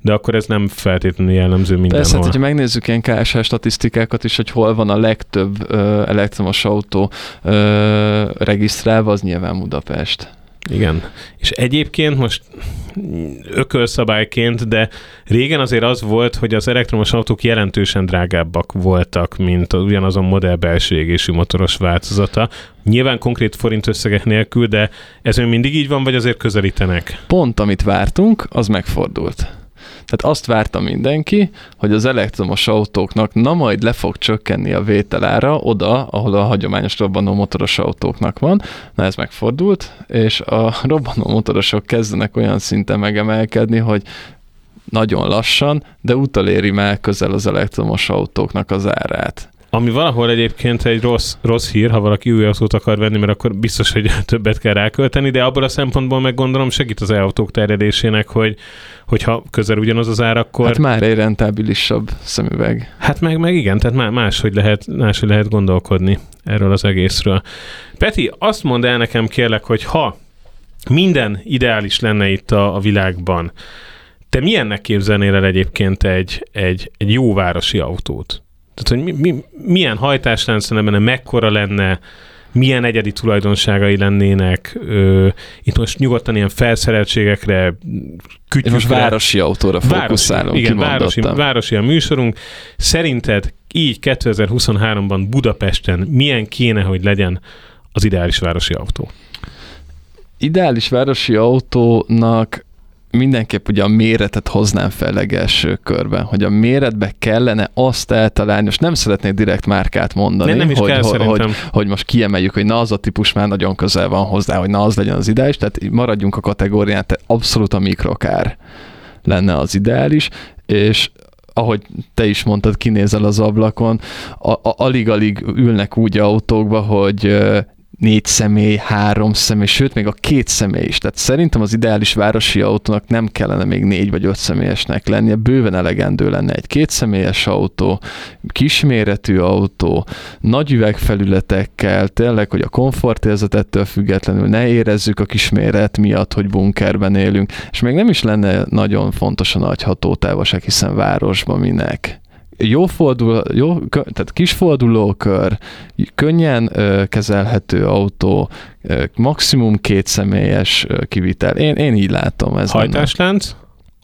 de akkor ez nem feltétlenül jellemző mindenhol. Persze, hát, hogyha megnézzük ilyen KSH statisztikákat is, hogy hol van a legtöbb ö, elektromos autó ö, regisztrálva, az nyilván Budapest. Igen. És egyébként most ökölszabályként, de régen azért az volt, hogy az elektromos autók jelentősen drágábbak voltak, mint az ugyanazon modell belső égésű motoros változata. Nyilván konkrét forint összegek nélkül, de ez még mindig így van, vagy azért közelítenek? Pont amit vártunk, az megfordult. Tehát azt várta mindenki, hogy az elektromos autóknak na majd le fog csökkenni a vételára oda, ahol a hagyományos robbanó motoros autóknak van. Na ez megfordult, és a robbanó motorosok kezdenek olyan szinten megemelkedni, hogy nagyon lassan, de utaléri már közel az elektromos autóknak az árát. Ami valahol egyébként egy rossz, rossz hír, ha valaki új autót akar venni, mert akkor biztos, hogy többet kell rákölteni, de abból a szempontból meg gondolom segít az e-autók terjedésének, hogy hogyha közel ugyanaz az ár, akkor... Hát már egy rentábilisabb szemüveg. Hát meg, meg igen, tehát máshogy lehet, máshogy lehet gondolkodni erről az egészről. Peti, azt mondd el nekem kérlek, hogy ha minden ideális lenne itt a, a világban, te milyennek képzelnél el egyébként egy, egy, egy jó városi autót? Tehát, hogy mi, mi, milyen hajtáslánc lenne benne, mekkora lenne, milyen egyedi tulajdonságai lennének. Ö, itt most nyugodtan ilyen felszereltségekre, kütyükre. most városi autóra fókuszálunk, Igen, városi, városi a műsorunk. Szerinted így 2023-ban Budapesten milyen kéne, hogy legyen az ideális városi autó? Ideális városi autónak mindenképp ugye a méretet hoznám fel legelső körben, hogy a méretbe kellene azt eltalálni, most nem szeretnék direkt márkát mondani, nem, nem is hogy, kell, hogy, hogy, hogy most kiemeljük, hogy na az a típus már nagyon közel van hozzá, hogy na az legyen az ideális, tehát maradjunk a kategórián, tehát abszolút a mikrokár lenne az ideális, és ahogy te is mondtad, kinézel az ablakon, alig-alig ülnek úgy autókba, hogy négy személy, három személy, sőt még a két személy is. Tehát szerintem az ideális városi autónak nem kellene még négy vagy öt személyesnek lennie, bőven elegendő lenne egy kétszemélyes autó, kisméretű autó, nagy üvegfelületekkel, tényleg, hogy a komfortérzet ettől függetlenül ne érezzük a kisméret miatt, hogy bunkerben élünk, és még nem is lenne nagyon fontos a nagy hatótávolság, hiszen városban minek jó fordul, jó, tehát kis fordulókör, könnyen ö, kezelhető autó, ö, maximum két személyes ö, kivitel. Én, én így látom. Ez Hajtáslánc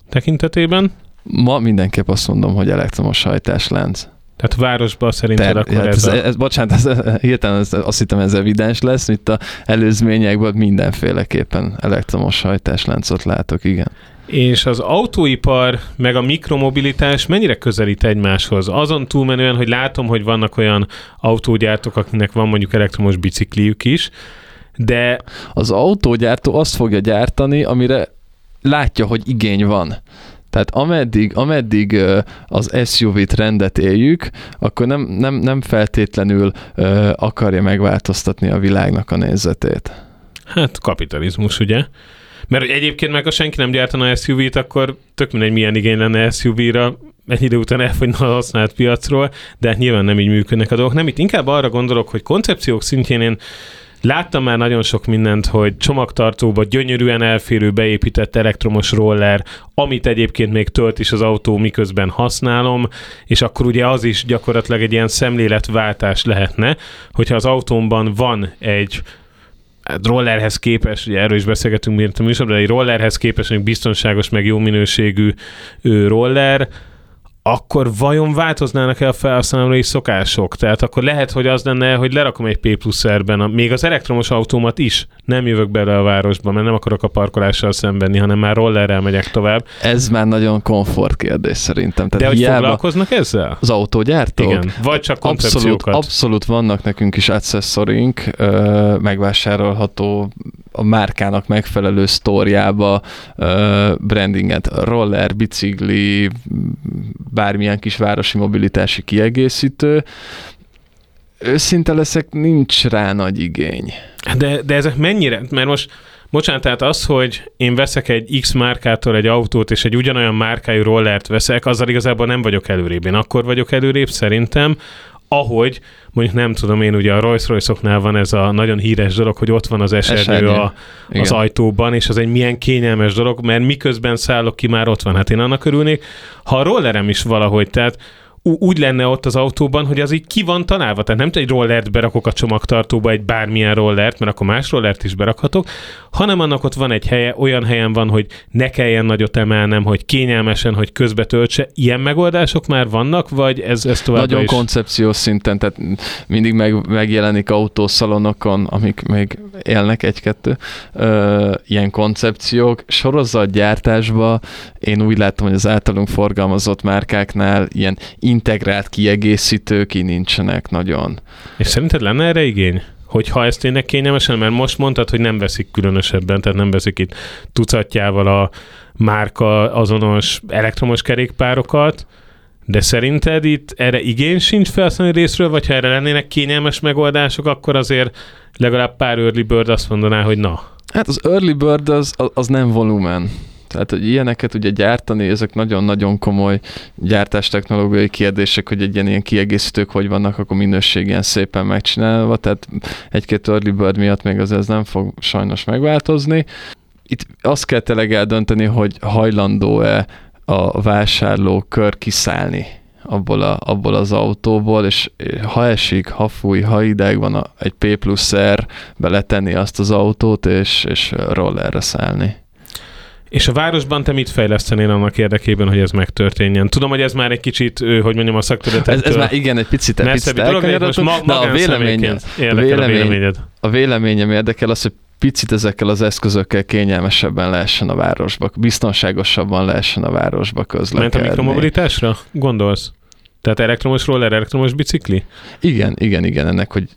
tekintetében? Ma mindenképp azt mondom, hogy elektromos hajtáslánc. Tehát városban szerinted Ter, akkor hát ez, ez, a... ez, Bocsánat, ez, hirtelen ez, azt hittem ez evidens lesz, mint a előzményekben mindenféleképpen elektromos hajtásláncot látok, igen. És az autóipar meg a mikromobilitás mennyire közelít egymáshoz? Azon túlmenően, hogy látom, hogy vannak olyan autógyártók, akinek van mondjuk elektromos bicikliük is, de... Az autógyártó azt fogja gyártani, amire látja, hogy igény van. Tehát ameddig, ameddig az SUV trendet éljük, akkor nem, nem, nem feltétlenül akarja megváltoztatni a világnak a nézetét. Hát kapitalizmus, ugye? Mert egyébként meg, ha senki nem gyártana SUV-t, akkor tök mindegy, milyen igény lenne SUV-ra, egy idő után elfogyna a használt piacról, de hát nyilván nem így működnek a dolgok. Nem, itt inkább arra gondolok, hogy koncepciók szintjén én Láttam már nagyon sok mindent, hogy csomagtartóba gyönyörűen elférő beépített elektromos roller, amit egyébként még tölt is az autó, miközben használom, és akkor ugye az is gyakorlatilag egy ilyen szemléletváltás lehetne, hogyha az autómban van egy Hát rollerhez képes, ugye erről is beszélgetünk miért a műsorban, de egy rollerhez képes, egy biztonságos, meg jó minőségű roller, akkor vajon változnának-e a felhasználói szokások? Tehát akkor lehet, hogy az lenne, hogy lerakom egy P plusz a, még az elektromos autómat is, nem jövök bele a városba, mert nem akarok a parkolással szembenni, hanem már rollerrel megyek tovább. Ez már nagyon komfort kérdés szerintem. Tehát De hogy foglalkoznak ezzel? Az autógyártók? Igen, vagy csak abszolút, abszolút vannak nekünk is accessorink, megvásárolható a márkának megfelelő sztóriába brandinget, roller, bicikli, bármilyen kis városi mobilitási kiegészítő. Őszinte leszek, nincs rá nagy igény. De, de ezek mennyire? Mert most Bocsánat, tehát az, hogy én veszek egy X márkától egy autót, és egy ugyanolyan márkájú rollert veszek, azzal igazából nem vagyok előrébb. Én akkor vagyok előrébb szerintem, ahogy mondjuk nem tudom én, ugye a rolls royce van ez a nagyon híres dolog, hogy ott van az esernyő a, az ajtóban, és az egy milyen kényelmes dolog, mert miközben szállok ki, már ott van. Hát én annak örülnék. Ha a rollerem is valahogy, tehát úgy lenne ott az autóban, hogy az így ki van találva. Tehát nem egy rollert berakok a csomagtartóba, egy bármilyen rollert, mert akkor más rollert is berakhatok, hanem annak ott van egy helye, olyan helyen van, hogy ne kelljen nagyot emelnem, hogy kényelmesen, hogy közbe töltse. Ilyen megoldások már vannak, vagy ez, ez tovább Nagyon is? koncepciós szinten, tehát mindig meg, megjelenik autószalonokon, amik még élnek egy-kettő, ö, ilyen koncepciók. Sorozatgyártásban én úgy látom, hogy az általunk forgalmazott márkáknál ilyen integrált kiegészítők ki nincsenek nagyon. És szerinted lenne erre igény? hogy ha ezt tényleg kényelmesen, mert most mondtad, hogy nem veszik különösebben, tehát nem veszik itt tucatjával a márka azonos elektromos kerékpárokat, de szerinted itt erre igény sincs felszínű részről, vagy ha erre lennének kényelmes megoldások, akkor azért legalább pár early bird azt mondaná, hogy na. Hát az early bird az, az nem volumen. Tehát, hogy ilyeneket ugye gyártani, ezek nagyon-nagyon komoly gyártástechnológiai kérdések, hogy egy ilyen, ilyen kiegészítők hogy vannak, akkor minőség ilyen szépen megcsinálva, tehát egy-két early bird miatt még az ez nem fog sajnos megváltozni. Itt azt kell tényleg eldönteni, hogy hajlandó-e a vásárló kör kiszállni abból, a, abból az autóból, és ha esik, ha fúj, ha ideg van, a, egy P plusz R beletenni azt az autót, és, és rollerre szállni. És a városban te mit fejlesztenél annak érdekében, hogy ez megtörténjen? Tudom, hogy ez már egy kicsit, hogy mondjam, a szaktudatot. Ez, ez már igen, egy picit, picit dolog, ma, de a véleményem, a, vélemény, a véleményem érdekel az, hogy picit ezekkel az eszközökkel kényelmesebben lehessen a városba, biztonságosabban lehessen a városba közlekedni. Ment a mikromobilitásra? Gondolsz? Tehát elektromos roller, elektromos bicikli? Igen, igen, igen, ennek, hogy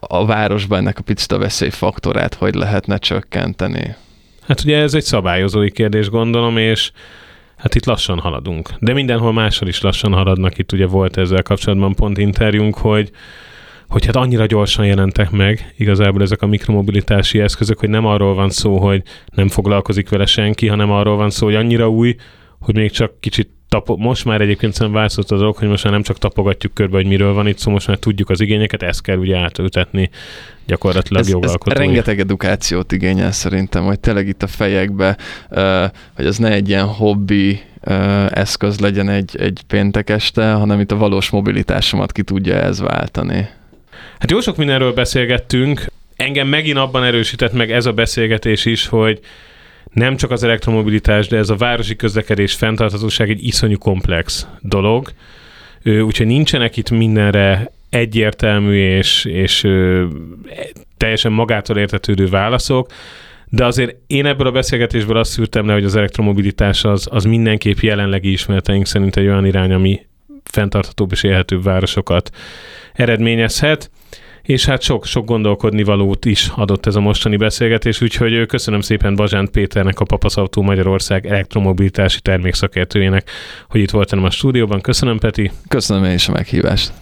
a városban ennek a picit a veszélyfaktorát hogy lehetne csökkenteni. Hát ugye ez egy szabályozói kérdés, gondolom, és hát itt lassan haladunk. De mindenhol máshol is lassan haladnak. Itt ugye volt ezzel kapcsolatban pont interjúnk, hogy hogy hát annyira gyorsan jelentek meg igazából ezek a mikromobilitási eszközök, hogy nem arról van szó, hogy nem foglalkozik vele senki, hanem arról van szó, hogy annyira új, hogy még csak kicsit tapo- most már egyébként szerintem változott az ok, hogy most már nem csak tapogatjuk körbe, hogy miről van itt szó, most már tudjuk az igényeket, ezt kell ugye átültetni gyakorlatilag ez, jogalkotói. Ez rengeteg edukációt igényel szerintem, hogy tényleg itt a fejekbe, hogy ez ne egy ilyen hobbi eszköz legyen egy, egy péntek este, hanem itt a valós mobilitásomat ki tudja ez váltani. Hát jó sok mindenről beszélgettünk. Engem megint abban erősített meg ez a beszélgetés is, hogy nem csak az elektromobilitás, de ez a városi közlekedés fenntarthatóság egy iszonyú komplex dolog. Úgyhogy nincsenek itt mindenre egyértelmű és, és teljesen magától értetődő válaszok, de azért én ebből a beszélgetésből azt szűrtem le, hogy az elektromobilitás az, az mindenképp jelenlegi ismereteink szerint egy olyan irány, ami fenntarthatóbb és élhetőbb városokat eredményezhet és hát sok, sok gondolkodni valót is adott ez a mostani beszélgetés, úgyhogy köszönöm szépen Bazsánt Péternek, a Papaszautó Magyarország elektromobilitási termékszakértőjének, hogy itt voltam a stúdióban. Köszönöm, Peti. Köszönöm én is a meghívást.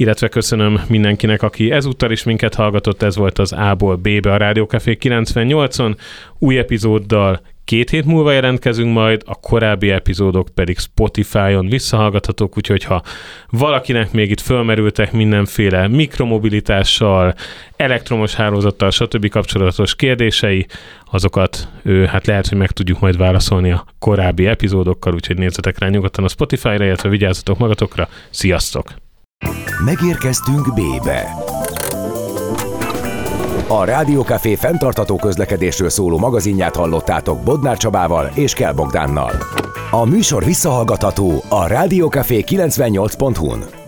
Illetve köszönöm mindenkinek, aki ezúttal is minket hallgatott, ez volt az A-ból B-be a Rádiókafé 98-on, új epizóddal Két hét múlva jelentkezünk majd, a korábbi epizódok pedig Spotify-on visszahallgathatók, úgyhogy ha valakinek még itt fölmerültek mindenféle mikromobilitással, elektromos hálózattal, stb. kapcsolatos kérdései, azokat ő, hát lehet, hogy meg tudjuk majd válaszolni a korábbi epizódokkal, úgyhogy nézzetek rá nyugodtan a Spotify-ra, illetve vigyázzatok magatokra. Sziasztok! Megérkeztünk B-be. A Rádiókafé fenntartató közlekedésről szóló magazinját hallottátok Bodnár Csabával és Kell Bogdánnal. A műsor visszahallgatható a rádiókafé 98.hu-n.